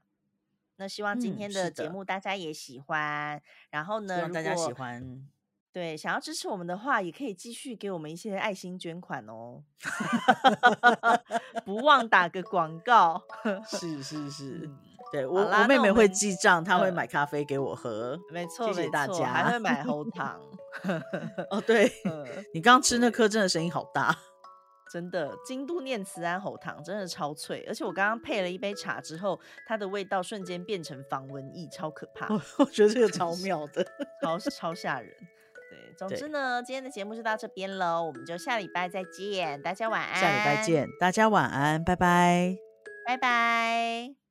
B: 那希望今
A: 嗯
B: 天
A: 是的
B: 的节目大家也喜欢。然后呢，
A: 希望大家喜欢。
B: 对，想要支持我们的话，也可以继续给我们一些爱心捐款哦，不忘打个广告。
A: 是是是，
B: 嗯，
A: 对我我妹妹会记账，她会
B: 呃
A: 买咖啡给我喝。
B: 没错
A: 谢谢大
B: 没错，还
A: 家
B: 会买喉糖。
A: 哦，对
B: 嗯
A: 你刚刚吃那颗真的声音好大。
B: 真的，京都念慈庵喉糖真的超脆，而且我刚刚配了一杯茶之后，它的味道瞬间变成防蚊液，超可怕，
A: 我我觉得这个超妙的。
B: 超超吓人。对，总之呢，今天的节目就到这边喽，我们就下礼拜再见，大家晚安，
A: 下礼拜，见，大家晚安，拜拜。
B: 拜拜。